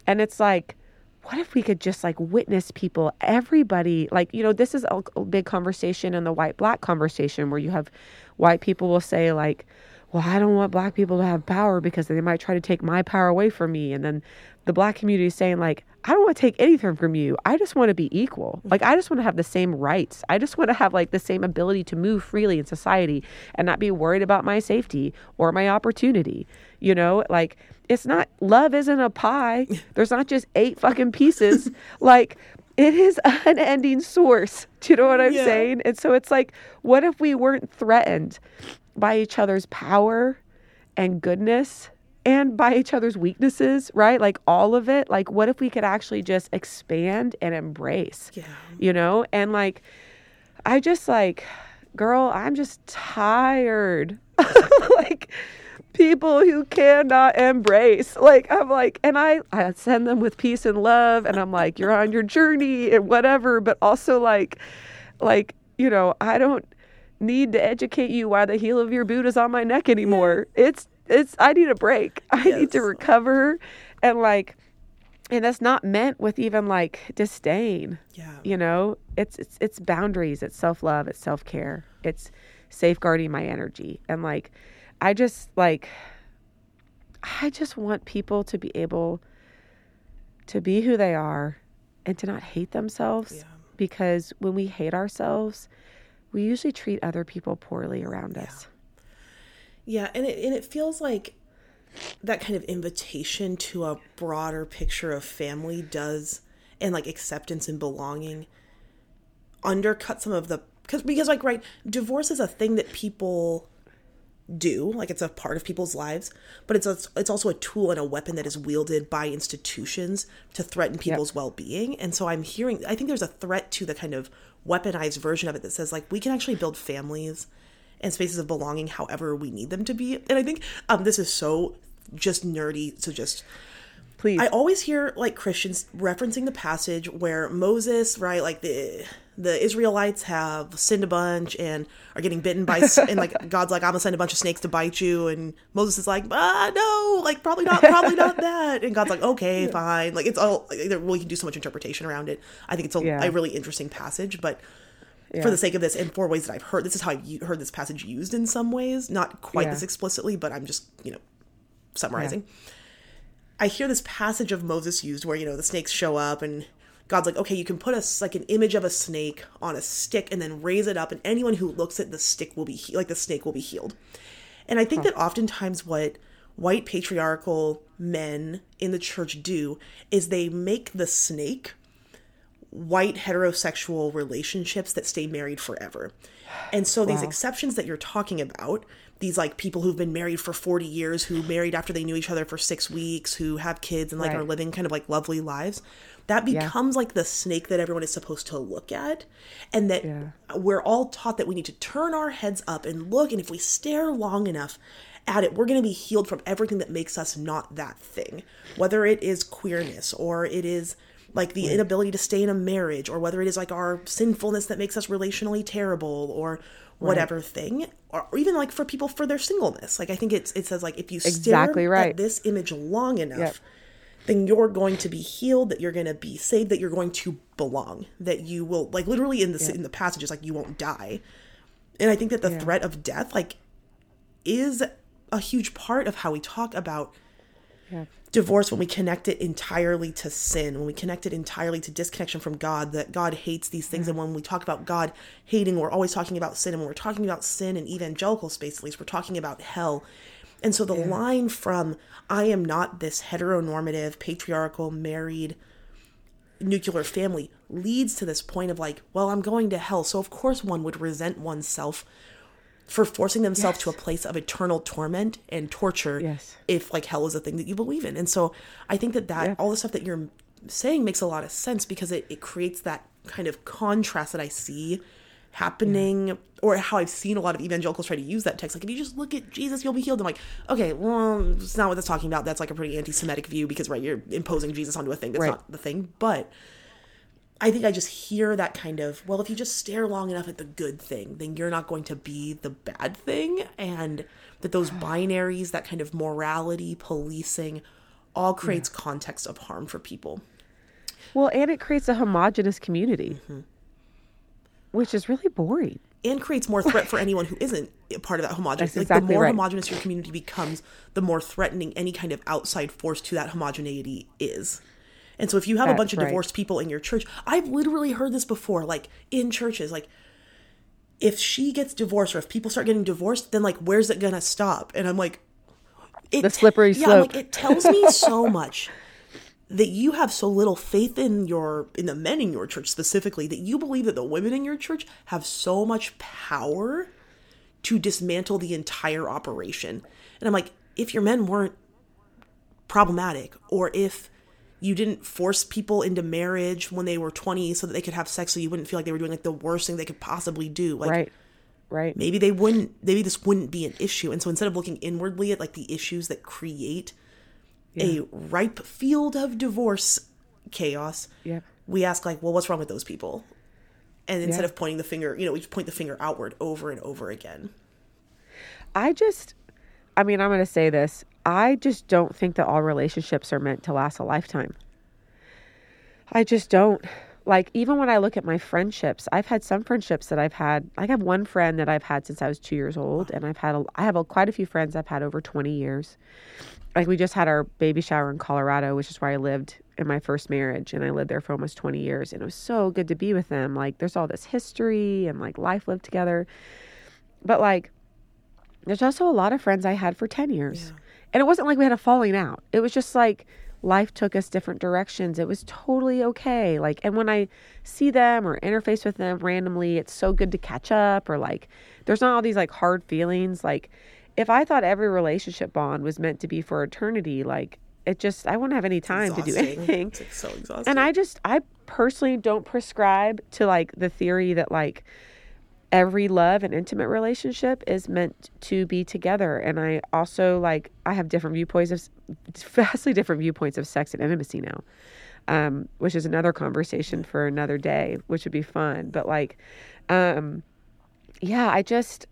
S2: And it's like, what if we could just like witness people, everybody, like, you know, this is a, a big conversation in the white black conversation where you have white people will say, like, well, I don't want black people to have power because they might try to take my power away from me. And then the black community is saying, like, I don't want to take anything from you. I just want to be equal. Mm. Like, I just want to have the same rights. I just want to have like the same ability to move freely in society and not be worried about my safety or my opportunity. You know, like, it's not, love isn't a pie. There's not just eight fucking pieces. like, it is an unending source. Do you know what I'm
S1: Yeah.
S2: saying? And so it's like, what if we weren't threatened by each other's power and goodness and by each other's weaknesses, right? Like all of it. Like, what if we could actually just expand and embrace,
S1: Yeah.
S2: you know? And like, I just like, girl, I'm just tired. like, people who cannot embrace. Like, I'm like, and I, I send them with peace and love, and I'm like, you're on your journey and whatever, but also like, like, you know, I don't need to educate you why the heel of your boot is on my neck anymore. It's it's I need a break. I need to recover and like and that's not meant with even like disdain.
S1: Yeah.
S2: You know, it's it's it's boundaries, it's self-love, it's self-care. It's safeguarding my energy. And like I just like I just want people to be able to be who they are and to not hate themselves
S1: Yeah.
S2: because when we hate ourselves, we usually treat other people poorly around us.
S1: Yeah, and it and it feels like that kind of invitation to a broader picture of family does and like acceptance and belonging undercut some of the because because like right divorce is a thing that people do like it's a part of people's lives but it's a, it's also a tool and a weapon that is wielded by institutions to threaten people's well-being. And so i'm hearing i think there's a threat to the kind of weaponized version of it that says like we can actually build families and spaces of belonging however we need them to be. And i think um this is so just nerdy so just
S2: Please.
S1: I always hear like Christians referencing the passage where Moses, right, like the the Israelites have sinned a bunch and are getting bitten by and like God's like I'm gonna send a bunch of snakes to bite you. And Moses is like ah no like probably not probably not that. And God's like okay fine. Like it's all like, there- we can do so much interpretation around it. I think it's a,
S2: Yeah.
S1: a really interesting passage but
S2: Yeah.
S1: for the sake of this and for ways that I've heard this is how I've heard this passage used in some ways not quite
S2: Yeah.
S1: this explicitly but I'm just you know summarizing. I hear this passage of Moses used where you know the snakes show up and God's like, okay, you can put us like an image of a snake on a stick and then raise it up, and anyone who looks at the stick will be he- like the snake will be healed. And I think that oftentimes what white patriarchal men in the church do is they make the snake white heterosexual relationships that stay married forever. And so these exceptions that you're talking about, these like people who've been married for 40 years, who married after they knew each other for 6 weeks, who have kids and like
S2: Right.
S1: are living kind of like lovely lives, that
S2: Yeah.
S1: becomes like the snake that everyone is supposed to look at and that
S2: Yeah.
S1: we're all taught that we need to turn our heads up and look and if we stare long enough at it, we're going to be healed from everything that makes us not that thing. Whether it is queerness or it is like the inability to stay in a marriage or whether it is like our sinfulness that makes us relationally terrible or whatever thing or even like for people for their singleness. Like i think it's it says like if you
S2: Exactly
S1: stare
S2: right.
S1: at this image long enough
S2: Yep.
S1: then you're going to be healed that you're going to be saved that you're going to belong that you will like literally in the in the passages like you won't die. And i think that the threat of death like is a huge part of how we talk about
S2: Yeah.
S1: divorce when we connect it entirely to sin, when we connect it entirely to disconnection from God, that God hates these things. And when we talk about God hating, we're always talking about sin. And when we're talking about sin in evangelical space, at least, we're talking about hell. And so the line from I am not this heteronormative, patriarchal, married, nuclear family leads to this point of like, well, I'm going to hell. So of course one would resent oneself for forcing themselves to a place of eternal torment and torture
S2: Yes.
S1: if like hell is a thing that you believe in. And so I think that that
S2: Yeah.
S1: all the stuff that you're saying makes a lot of sense because it, it creates that kind of contrast that I see happening or how I've seen a lot of evangelicals try to use that text. Like if you just look at Jesus, you'll be healed. I'm like, okay, well, it's not what that's talking about. That's like a pretty anti-Semitic view because right, you're imposing Jesus onto a thing that's
S2: Right.
S1: not the thing. But I think I just hear that kind of, well, if you just stare long enough at the good thing, then you're not going to be the bad thing. And that those binaries, that kind of morality, policing, all creates context of harm for people.
S2: Well, and it creates a homogenous community,
S1: Mm-hmm.
S2: which is really boring.
S1: And creates more threat for anyone who isn't a part of that homogenous.
S2: That's
S1: like the more
S2: right.
S1: homogenous your community becomes, the more threatening any kind of outside force to that homogeneity is. And so if you have a bunch of
S2: right.
S1: divorced people in your church, I've literally heard this before, like in churches, like if she gets divorced or if people start getting divorced, then like where's it gonna stop? And I'm like, it,
S2: The slippery
S1: yeah, I'm like
S2: slope.
S1: it tells me so much that you have so little faith in your in the men in your church specifically that you believe that the women in your church have so much power to dismantle the entire operation. And I'm like, if your men weren't problematic or if you didn't force people into marriage when they were 20 so that they could have sex so you wouldn't feel like they were doing like the worst thing they could possibly do like
S2: right. Right.
S1: maybe they wouldn't maybe this wouldn't be an issue and so instead of looking inwardly at like the issues that create a ripe field of divorce chaos
S2: Yep.
S1: we ask like well what's wrong with those people and instead
S2: Yeah.
S1: of pointing the finger you know we just point the finger outward over and over again
S2: I just, I mean, I'm going to say this. I just don't think that all relationships are meant to last a lifetime. I just don't. Like, even when I look at my friendships, I've had some friendships that I've had. Like, I have one friend that I've had since I was two years old, and I've had, a, I have a, quite a few friends I've had over 20 years. Like, we just had our baby shower in Colorado, which is where I lived in my first marriage, and I lived there for almost 20 years, and it was so good to be with them. Like, there's all this history and like life lived together. But, like, there's also a lot of friends I had for 10 years. And it wasn't like we had a falling out. It was just like life took us different directions. It was totally okay. Like, and when I see them or interface with them randomly, it's so good to catch up or like, there's not all these like hard feelings. Like, if I thought every relationship bond was meant to be for eternity, like, it just, I wouldn't have any time to do anything.
S1: it's so exhausting
S2: And I just, I personally don't prescribe to like the theory that like every love and intimate relationship is meant to be together. And I also like, I have different viewpoints of, vastly different viewpoints of sex and intimacy now, um, which is another conversation for another day, which would be fun. But like, um, yeah, I just,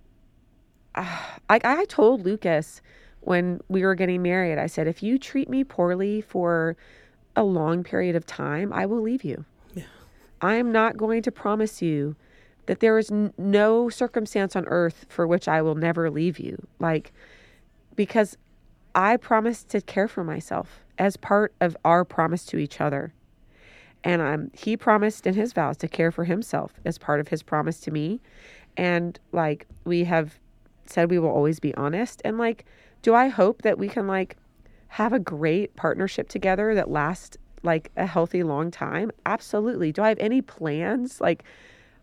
S2: uh, like I told Lucas when we were getting married, I said, if you treat me poorly for a long period of time, I will leave you.
S1: Yeah.
S2: I am not going to promise you that there is n- no circumstance on earth for which I will never leave you. Like, because I promised to care for myself as part of our promise to each other. And um, he promised in his vows to care for himself as part of his promise to me. And like, we have said we will always be honest. And like, do I hope that we can like have a great partnership together that lasts like a healthy long time? Absolutely. Do I have any plans? Like,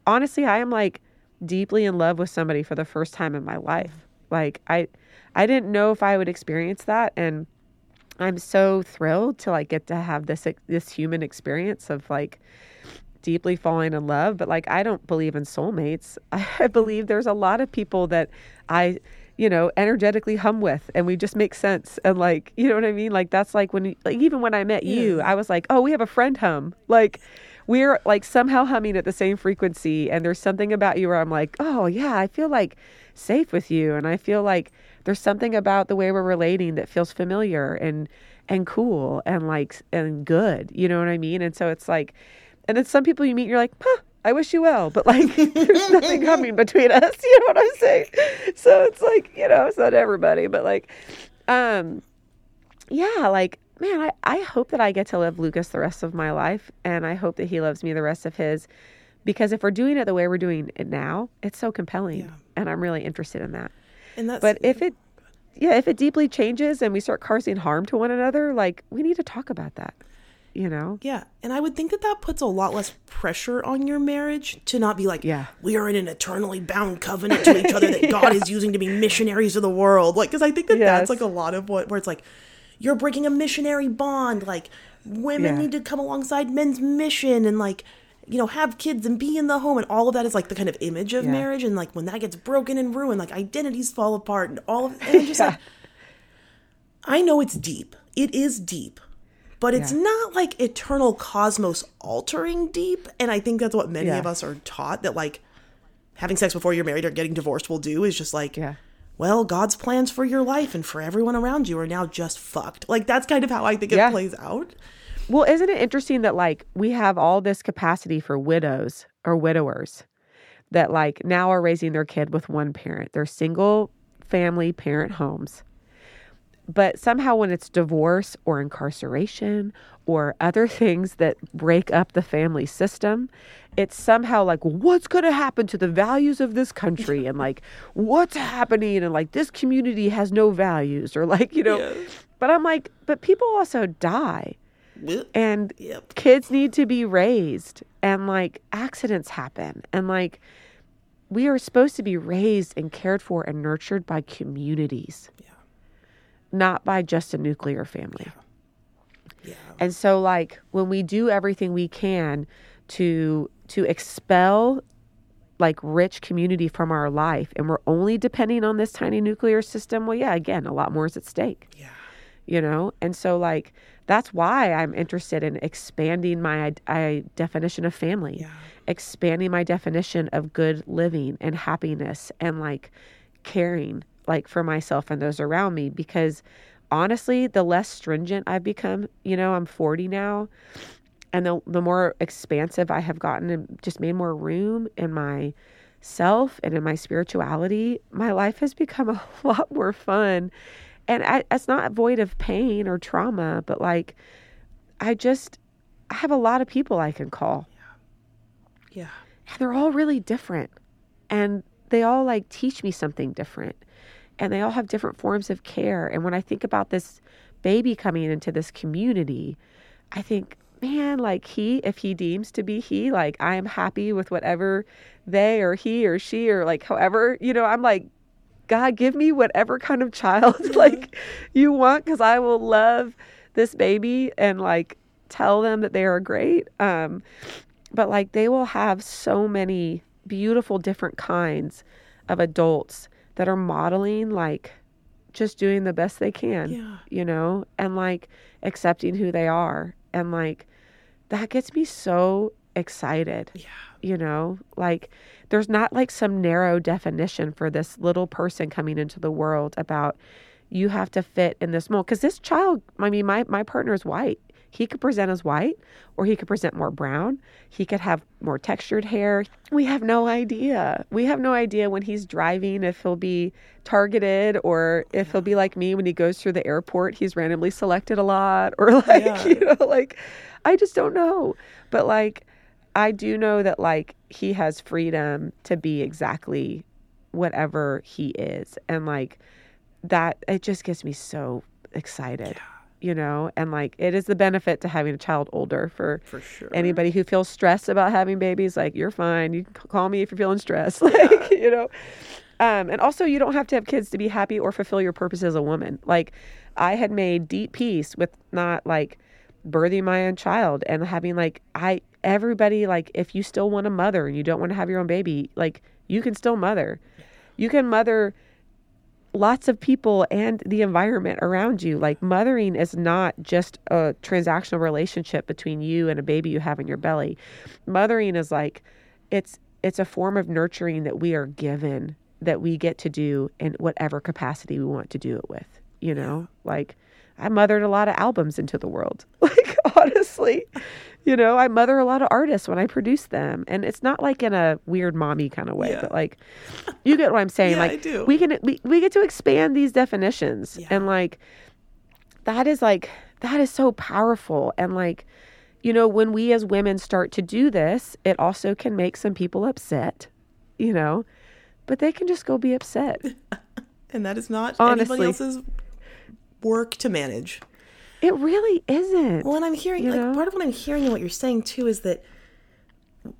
S2: honestly, I am like deeply in love with somebody for the first time in my life. Like, I, I didn't know if I would experience that. And I'm so thrilled to like get to have this, this human experience of like, deeply falling in love but like i don't believe in soulmates i believe there's a lot of people that i you know, energetically hum with and we just make sense. And like, you know what I mean? Like that's like when like even when I met you, I was like, "Oh, we have a friend hum." Like we're like somehow humming at the same frequency and there's something about you where I'm like, "Oh, yeah, I feel like safe with you." And I feel like there's something about the way we're relating that feels familiar and and cool and like and good. You know what I mean? And so it's like and then some people you meet you're like, "Huh, I wish you well, but like there's nothing coming between us. You know what I'm saying? So it's like, you know, it's not everybody, but like, um, yeah, like, man, I, I hope that I get to love Lucas the rest of my life. And I hope that he loves me the rest of his. Because if we're doing it the way we're doing it now, it's so compelling.
S1: Yeah.
S2: And I'm really interested in that.
S1: And that's
S2: But if it, yeah, if it deeply changes and we start causing harm to one another, like we need to talk about that, you know?
S1: Yeah, and I would think that that puts a lot less pressure on your marriage to not be like,
S2: Yeah.
S1: we are in an eternally bound covenant to each other that God is using to be missionaries of the world. Like, because I think that
S2: Yes.
S1: that's like a lot of what where it's like, you're breaking a missionary bond. Like, women
S2: Yeah.
S1: need to come alongside men's mission and like, you know, have kids and be in the home, and all of that is like the kind of image of
S2: Yeah.
S1: marriage. And like when that gets broken and ruined, like identities fall apart and all of. And just
S2: Yeah.
S1: like, I know it's deep. It is deep. But it's
S2: Yeah.
S1: not like eternal cosmos altering deep. And I think that's what many of us are taught that like having sex before you're married or getting divorced will do is just like,
S2: Yeah.
S1: Well, God's plans for your life and for everyone around you are now just fucked. Like that's kind of how I think it
S2: Yeah.
S1: plays out.
S2: Well, isn't it interesting that like we have all this capacity for widows or widowers that like now are raising their kid with one parent. They're single family parent homes. But somehow when it's divorce or incarceration or other things that break up the family system, it's somehow like what's going to happen to the values of this country and like what's happening and like this community has no values or like, you know. But I'm like, but people also die and
S1: Yep.
S2: kids need to be raised and like accidents happen and like we are supposed to be raised and cared for and nurtured by communities
S1: Yeah.
S2: Not by just a nuclear family
S1: Yeah.
S2: and so like when we do everything we can to to expel like rich community from our life and we're only depending on this tiny nuclear system well yeah again a lot more is at stake
S1: Yeah.
S2: you know and so like that's why i'm interested in expanding my I, definition of family
S1: Yeah.
S2: expanding my definition of good living and happiness and like caring like for myself and those around me because honestly the less stringent i've become you know i'm 40 now and the, the more expansive i have gotten and just made more room in my self and in my spirituality my life has become a lot more fun. And I, it's not void of pain or trauma but like i just i have a lot of people i can call.
S1: Yeah.
S2: and they're all really different and they all like teach me something different and they all have different forms of care. And when i think about this baby coming into this community i think man like he if he deems to be he like i am happy with whatever they or he or she or like however you know i'm like god give me whatever kind of child like you want because i will love this baby and like tell them that they are great. Um but like they will have so many beautiful different kinds of adults that are modeling like just doing the best they can
S1: Yeah.
S2: you know and like accepting who they are and like that gets me so excited
S1: Yeah.
S2: you know like there's not like some narrow definition for this little person coming into the world about you have to fit in this mold because this child i mean my, my partner is white he could present as white or he could present more brown he could have more textured hair we have no idea we have no idea when he's driving if he'll be targeted or if he'll be like me when he goes through the airport he's randomly selected a lot or like
S1: Yeah.
S2: you know like i just don't know but like I do know that like he has freedom to be exactly whatever he is. And like that it just gets me so excited. You know, and like it is the benefit to having a child older for
S1: For sure.
S2: anybody who feels stressed about having babies like you're fine. You can call me if you're feeling stressed. Like you know um, and also you don't have to have kids to be happy or fulfill your purpose as a woman. Like i had made deep peace with not like birthing my own child and having like i everybody like if you still want a mother and you don't want to have your own baby like you can still mother. You can mother lots of people and the environment around you. Like mothering is not just a transactional relationship between you and a baby you have in your belly. Mothering is like it's it's a form of nurturing that we are given that we get to do in whatever capacity we want to do it with. You know, like I mothered a lot of albums into the world. Like honestly, you know, I mother a lot of artists when I produce them, and it's not like in a weird mommy kind of way,
S1: Yeah.
S2: but like you get what I'm saying.
S1: Yeah,
S2: like
S1: I do.
S2: we can we, we get to expand these definitions,
S1: Yeah.
S2: and like that is like that is so powerful, and like you know when we as women start to do this, it also can make some people upset, you know, but they can just go be upset.
S1: And that is not
S2: Honestly.
S1: anybody else's work to manage.
S2: It really isn't.
S1: Well, and I'm hearing
S2: You
S1: like
S2: know?
S1: part of what I'm hearing and what you're saying too is that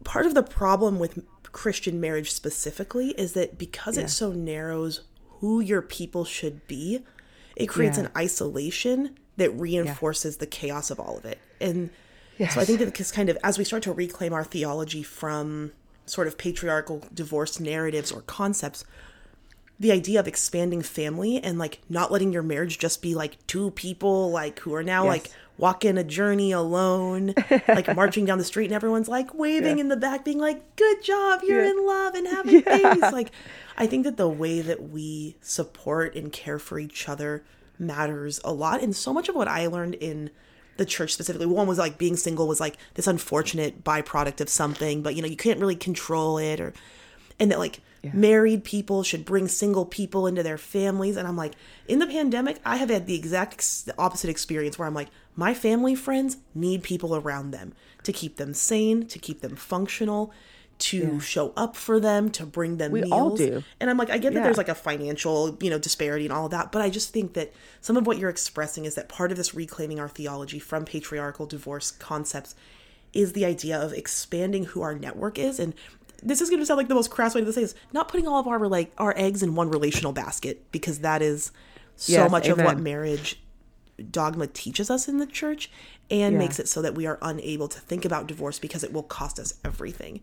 S1: part of the problem with Christian marriage specifically is that because it so narrows who your people should be, it creates
S2: Yeah.
S1: an isolation that reinforces the chaos of all of it. And so I think that because kind of as we start to reclaim our theology from sort of patriarchal divorce narratives or concepts, the idea of expanding family and like not letting your marriage just be like two people like who are now
S2: Yes.
S1: like walking a journey alone, like marching down the street and everyone's like waving in the back, being like, "Good job, you're
S2: Yeah.
S1: in love and having babies." Like, I think that the way that we support and care for each other matters a lot, and so much of what I learned in the church specifically one was like being single was like this unfortunate byproduct of something but you know you can't really control it or and that like married people should bring single people into their families. And i'm like in the pandemic i have had the exact ex- opposite experience where i'm like my family friends need people around them to keep them sane to keep them functional to show up for them to bring them
S2: We
S1: meals.
S2: all do.
S1: and i'm like i get that
S2: Yeah.
S1: there's like a financial you know disparity and all of that but i just think that some of what you're expressing is that part of this reclaiming our theology from patriarchal divorce concepts is the idea of expanding who our network is. And this is going to sound like the most crass way to say this not putting all of our like our eggs in one relational basket because that is so
S2: Yes,
S1: much of what marriage dogma teaches us in the church and
S2: Yeah.
S1: makes it so that we are unable to think about divorce because it will cost us everything.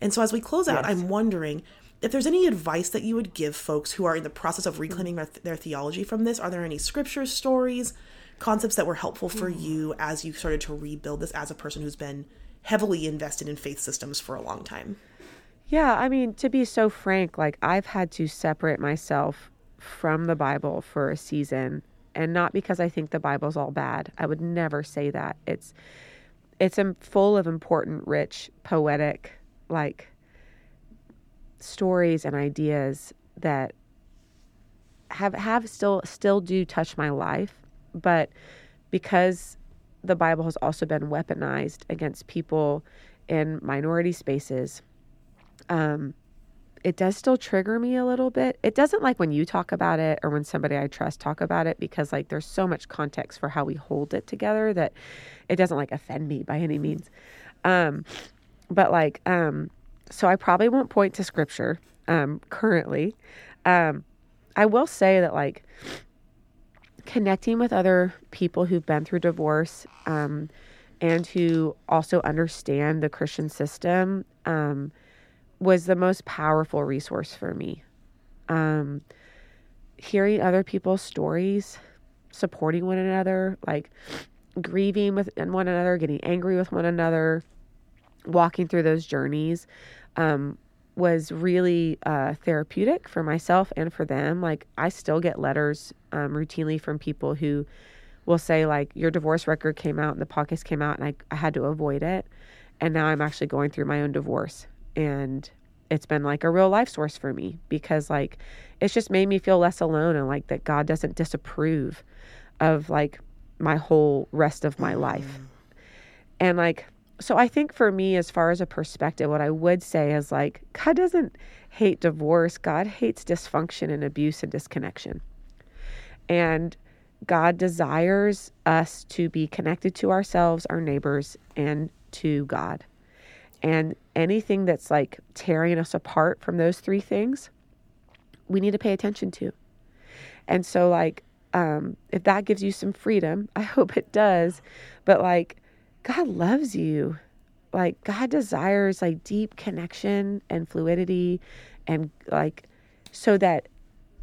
S1: And so as we close out,
S2: Yes.
S1: I'm wondering if there's any advice that you would give folks who are in the process of reclaiming their, their theology from this. Are there any scripture stories, concepts that were helpful for
S2: Hmm.
S1: you as you started to rebuild this as a person who's been heavily invested in faith systems for a long time?
S2: Yeah, I mean, to be so frank, like I've had to separate myself from the Bible for a season, and not because I think the Bible's all bad. I would never say that. It's it's full of important, rich, poetic, like stories and ideas that have have still still do touch my life, but because the Bible has also been weaponized against people in minority spaces um, it does still trigger me a little bit. It doesn't like when you talk about it or when somebody I trust talk about it because like there's so much context for how we hold it together that it doesn't like offend me by any means. Um, but like, um, so I probably won't point to scripture um, currently. Um, I will say that like connecting with other people who've been through divorce um, and who also understand the Christian system um, was the most powerful resource for me. Um, hearing other people's stories, supporting one another, like grieving with one another, getting angry with one another, walking through those journeys um, was really uh, therapeutic for myself and for them. Like, I still get letters um, routinely from people who will say, like, your divorce record came out and the podcast came out, and I, I had to avoid it. And now I'm actually going through my own divorce. And it's been like a real life source for me because, like, it's just made me feel less alone and like that God doesn't disapprove of like my whole rest of my life. Mm. And like, so I think for me, as far as a perspective, what I would say is like, God doesn't hate divorce, God hates dysfunction and abuse and disconnection. And God desires us to be connected to ourselves, our neighbors, and to God. And anything that's like tearing us apart from those three things, we need to pay attention to. And so, like, um, if that gives you some freedom, I hope it does. But like, God loves you. Like, God desires like deep connection and fluidity, and like, so that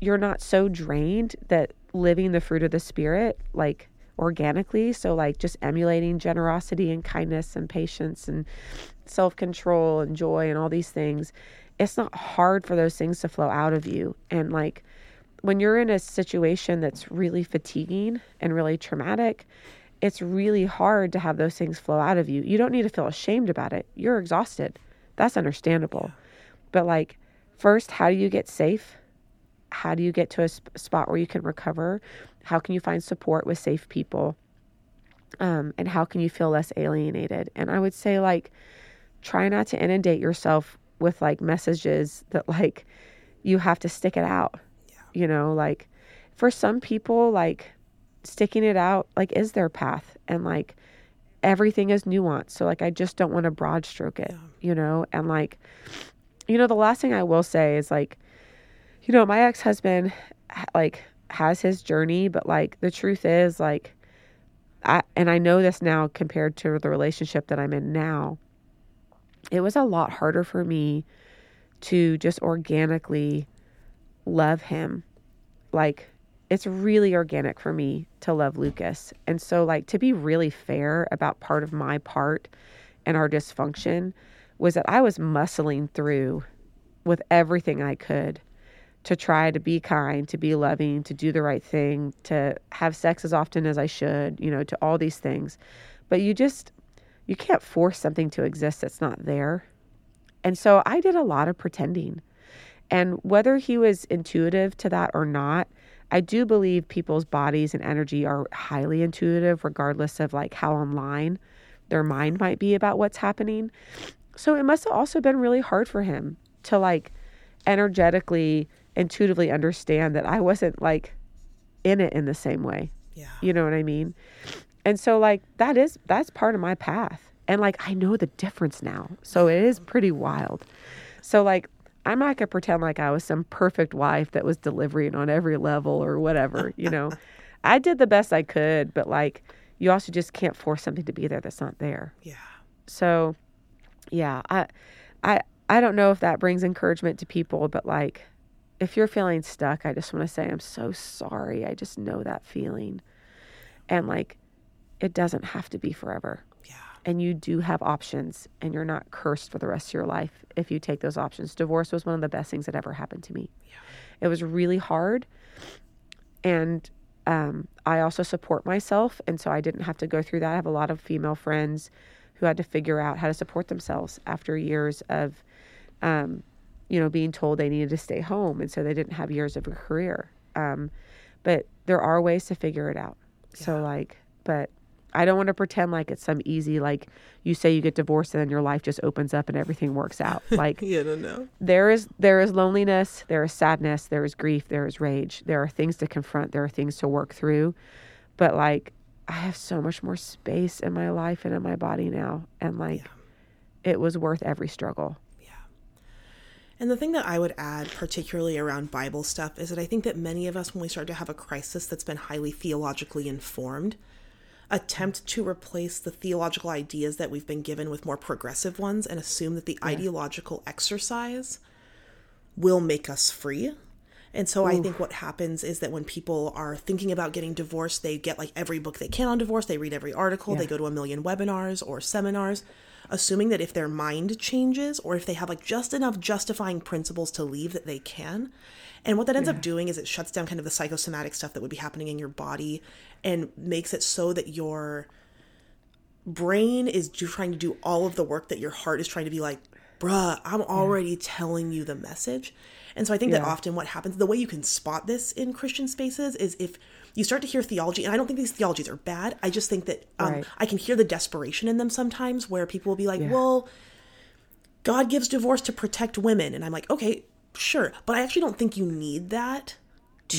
S2: you're not so drained that living the fruit of the spirit like organically so like just emulating generosity and kindness and patience and self-control and joy and all these things it's not hard for those things to flow out of you. And like when you're in a situation that's really fatiguing and really traumatic it's really hard to have those things flow out of you. You don't need to feel ashamed about it. You're exhausted. That's understandable. But like first how do you get safe? How do you get to a sp- spot where you can recover? How can you find support with safe people? Um, and how can you feel less alienated? And i would say like try not to inundate yourself with like messages that like you have to stick it out yeah. you know like for some people like sticking it out like is their path and like everything is nuanced so like i just don't want to broad stroke it yeah. you know and like you know the last thing i will say is like you know, my ex husband, like, has his journey, but like, the truth is, like, I, and I know this now compared to the relationship that I'm in now, it was a lot harder for me to just organically love him. Like, it's really organic for me to love Lucas. And so, like, to be really fair about part of my part and our dysfunction was that I was muscling through with everything I could to try to be kind, to be loving, to do the right thing, to have sex as often as I should, you know, to all these things. But you just, you can't force something to exist that's not there. And so I did a lot of pretending. And whether he was intuitive to that or not, I do believe people's bodies and energy are highly intuitive, regardless of like how online their mind might be about what's happening. So it must have also been really hard for him to like energetically intuitively understand that I wasn't like in it in the same way.
S1: Yeah.
S2: You know what I mean? And so like that is that's part of my path. And like I know the difference now. So it is pretty wild. So like I'm not gonna pretend like I was some perfect wife that was delivering on every level or whatever, you know. I did the best I could, but like you also just can't force something to be there that's not there.
S1: Yeah.
S2: So yeah, I I I don't know if that brings encouragement to people, but like if you're feeling stuck, I just want to say, I'm so sorry. I just know that feeling. And like, it doesn't have to be forever.
S1: Yeah.
S2: And you do have options, and you're not cursed for the rest of your life if you take those options. Divorce was one of the best things that ever happened to me. Yeah. It was really hard. And um, I also support myself. And so I didn't have to go through that. I have a lot of female friends who had to figure out how to support themselves after years of um, you know, being told they needed to stay home. And so they didn't have years of a career. Um, but there are ways to figure it out. Yeah. So, like, but I don't want to pretend like it's some easy, like you say you get divorced and then your life just opens up and everything works out. Like,
S1: yeah, no, no.
S2: There is, there is loneliness, there is sadness, there is grief, there is rage. There are things to confront, there are things to work through. But like, I have so much more space in my life and in my body now. And like, yeah. it was worth every struggle. Yeah.
S1: And the thing that I would add, particularly around Bible stuff, is that I think that many of us, when we start to have a crisis that's been highly theologically informed, attempt to replace the theological ideas that we've been given with more progressive ones and assume that the yeah. ideological exercise will make us free. And so Oof. I think what happens is that when people are thinking about getting divorced, they get like every book they can on divorce, they read every article, yeah. they go to a million webinars or seminars assuming that if their mind changes or if they have like just enough justifying principles to leave that they can. And what that ends yeah. up doing is it shuts down kind of the psychosomatic stuff that would be happening in your body and makes it so that your brain is trying to do all of the work that your heart is trying to be like, bruh, I'm already yeah. telling you the message. And so I think yeah. that often what happens, the way you can spot this in Christian spaces is if you start to hear theology, and I don't think these theologies are bad. I just think that um, right. I can hear the desperation in them sometimes, where people will be like, yeah. "Well, God gives divorce to protect women," and I'm like, "Okay, sure," but I actually don't think you need that to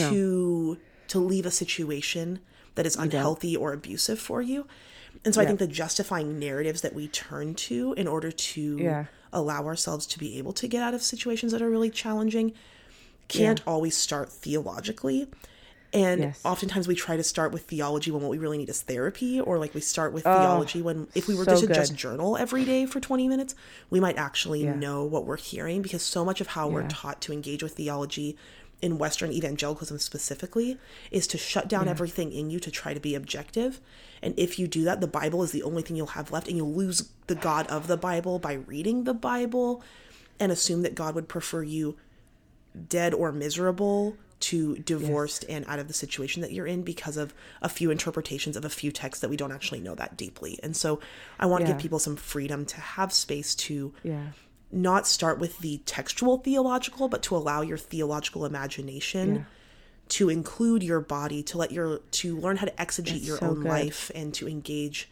S1: no. to leave a situation that is unhealthy or abusive for you. And so yeah. I think the justifying narratives that we turn to in order to yeah. allow ourselves to be able to get out of situations that are really challenging can't always start theologically. And yes. oftentimes we try to start with theology when what we really need is therapy, or like we start with oh, theology when if we were so to good. just journal every day for 20 minutes, we might actually yeah. know what we're hearing because so much of how yeah. we're taught to engage with theology in Western evangelicalism specifically is to shut down
S2: Yeah.
S1: everything in you to try to be objective. And if you do that, the Bible is the only thing you'll have left, and you'll lose the God of the Bible by reading the Bible and assume that God would prefer you dead or miserable to divorced and out of the situation that you're in because of a few interpretations of a few texts that we don't actually know that deeply. And so I want to
S2: Yeah.
S1: give people some freedom to have space to
S2: Yeah.
S1: Not start with the textual theological, but to allow your theological imagination
S2: Yeah.
S1: to include your body, to let your to learn how to exegete
S2: That's
S1: your
S2: so
S1: own
S2: good.
S1: life and to engage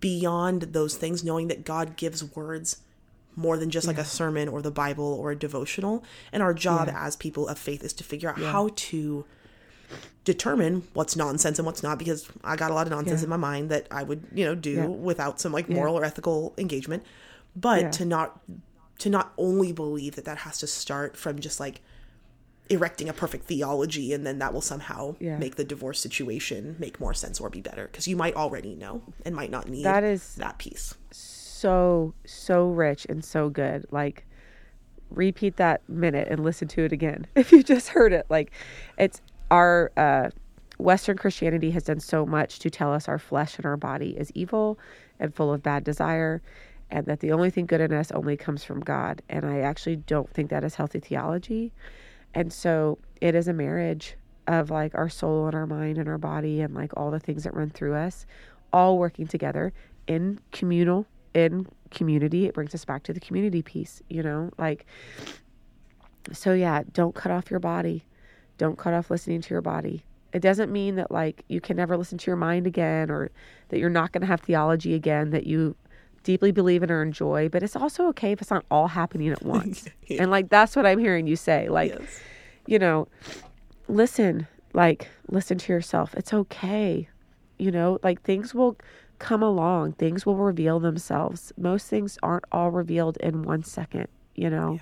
S1: beyond those things, knowing that God gives words more than just like a sermon or the Bible or a devotional. And our job
S2: Yeah.
S1: as people of faith is to figure out how to determine what's nonsense and what's not because I got a lot of nonsense
S2: Yeah.
S1: in my mind that I would, you know, do
S2: Yeah.
S1: without some like moral or ethical engagement. But
S2: Yeah.
S1: to not to not only believe that that has to start from just like erecting a perfect theology and then that will somehow
S2: Yeah.
S1: make the divorce situation make more sense or be better because you might already know and might not need
S2: That is
S1: that piece.
S2: so so rich and so good like repeat that minute and listen to it again if you just heard it like it's our uh western christianity has done so much to tell us our flesh and our body is evil and full of bad desire and that the only thing good in us only comes from god. And i actually don't think that is healthy theology. And so it is a marriage of like our soul and our mind and our body and like all the things that run through us all working together in communal in community. It brings us back to the community piece you know? Like so yeah don't cut off your body. Don't cut off listening to your body. It doesn't mean that like you can never listen to your mind again or that you're not going to have theology again that you deeply believe in or enjoy but it's also okay if it's not all happening at once
S1: Yeah.
S2: and like that's what i'm hearing you say like
S1: Yes.
S2: you know, listen, like, listen to yourself. It's okay. You know, like things will come along, things will reveal themselves. Most things aren't all revealed in one second, you know?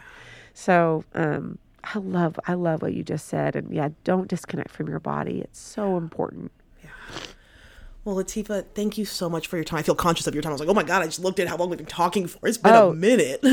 S2: So, um, I love, I love what you just said. And yeah, don't disconnect from your body. It's so important.
S1: Well, Latifa, thank you so much for your time. I feel conscious of your time. I was like, oh my God, I just looked at how long we've been talking for. It's been
S2: Oh.
S1: a minute.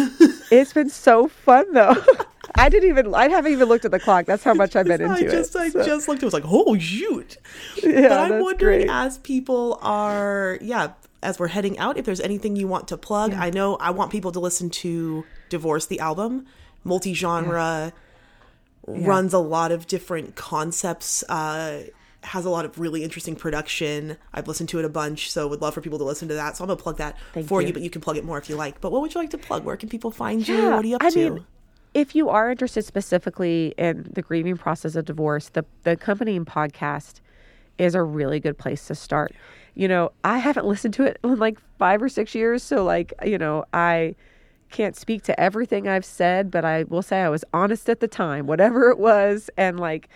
S2: It's been so fun though. I didn't even, I haven't even looked at the clock. That's how much I've been into
S1: I just,
S2: it.
S1: I
S2: So,
S1: just looked. It was like, oh shoot.
S2: yeah,
S1: but I'm wondering,
S2: great.
S1: as people are, yeah, as we're heading out, if there's anything you want to plug. I know I want people to listen to "Divorce" the album, multi-genre, runs a lot of different concepts. Uh, has a lot of really interesting production. I've listened to it a bunch, so would love for people to listen to that. So I'm gonna plug that
S2: Thank
S1: for you.
S2: you.
S1: but you can plug it more if you like. But what would you like to plug? Where can people find you? What are you up
S2: I
S1: to?
S2: mean, if you are interested specifically in the grieving process of divorce, the the accompanying podcast is a really good place to start. You know, I haven't listened to it in like five or six years, so like, you know, I can't speak to everything I've said, but I will say I was honest at the time, whatever it was, and like,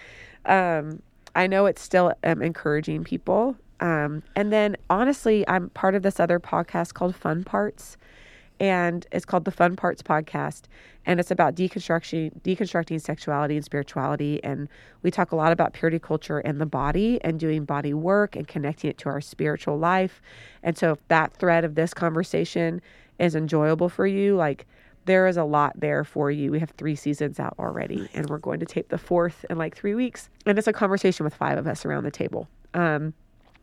S2: um, I know it's still um, encouraging people. Um, and then honestly, I'm part of this other podcast called Fun Parts and it's called the Fun Parts Podcast, and it's about deconstructing deconstructing sexuality and spirituality, and we talk a lot about purity culture and the body, and doing body work and connecting it to our spiritual life, and so if that thread of this conversation is enjoyable for you, like there is a lot there for you. We have three seasons out already, and we're going to tape the fourth in like three weeks, and it's a conversation with five of us around the table. Um,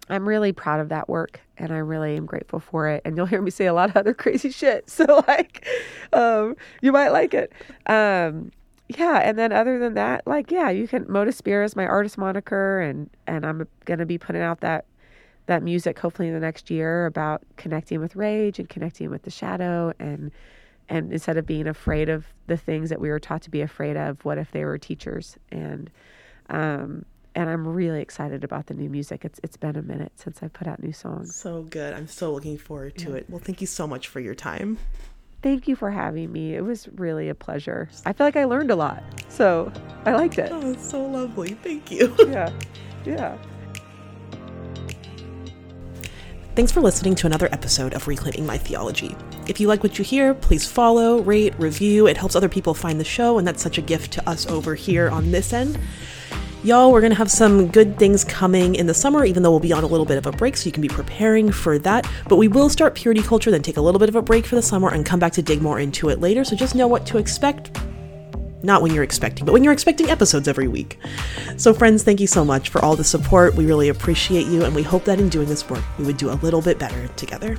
S2: I'm really proud of that work and I really am grateful for it. And you'll hear me say a lot of other crazy shit. So like um you might like it. Um yeah, and then other than that, like yeah, you can Moda Spira is my artist moniker and and I'm gonna be putting out that that music hopefully in the next year about connecting with rage and connecting with the shadow and and instead of being afraid of the things that we were taught to be afraid of, what if they were teachers? And um and I'm really excited about the new music. It's it's been a minute since I put out new songs.
S1: so good. I'm so looking forward to it. Well, thank you so much for your time.
S2: Thank you for having me. It was really a pleasure. I feel like I learned a lot. So, I liked it.
S1: Oh, it's so lovely. Thank you.
S2: Yeah. Yeah.
S1: Thanks for listening to another episode of Reclaiming My Theology. If you like what you hear, please follow, rate, review. It helps other people find the show, and that's such a gift to us over here on this end. Y'all, we're going to have some good things coming in the summer, even though we'll be on a little bit of a break, so you can be preparing for that. But we will start Purity Culture, then take a little bit of a break for the summer and come back to dig more into it later, so just know what to expect not when you're expecting, but when you're expecting episodes every week. So, friends, thank you so much for all the support. We really appreciate you, and we hope that in doing this work, we would do a little bit better together.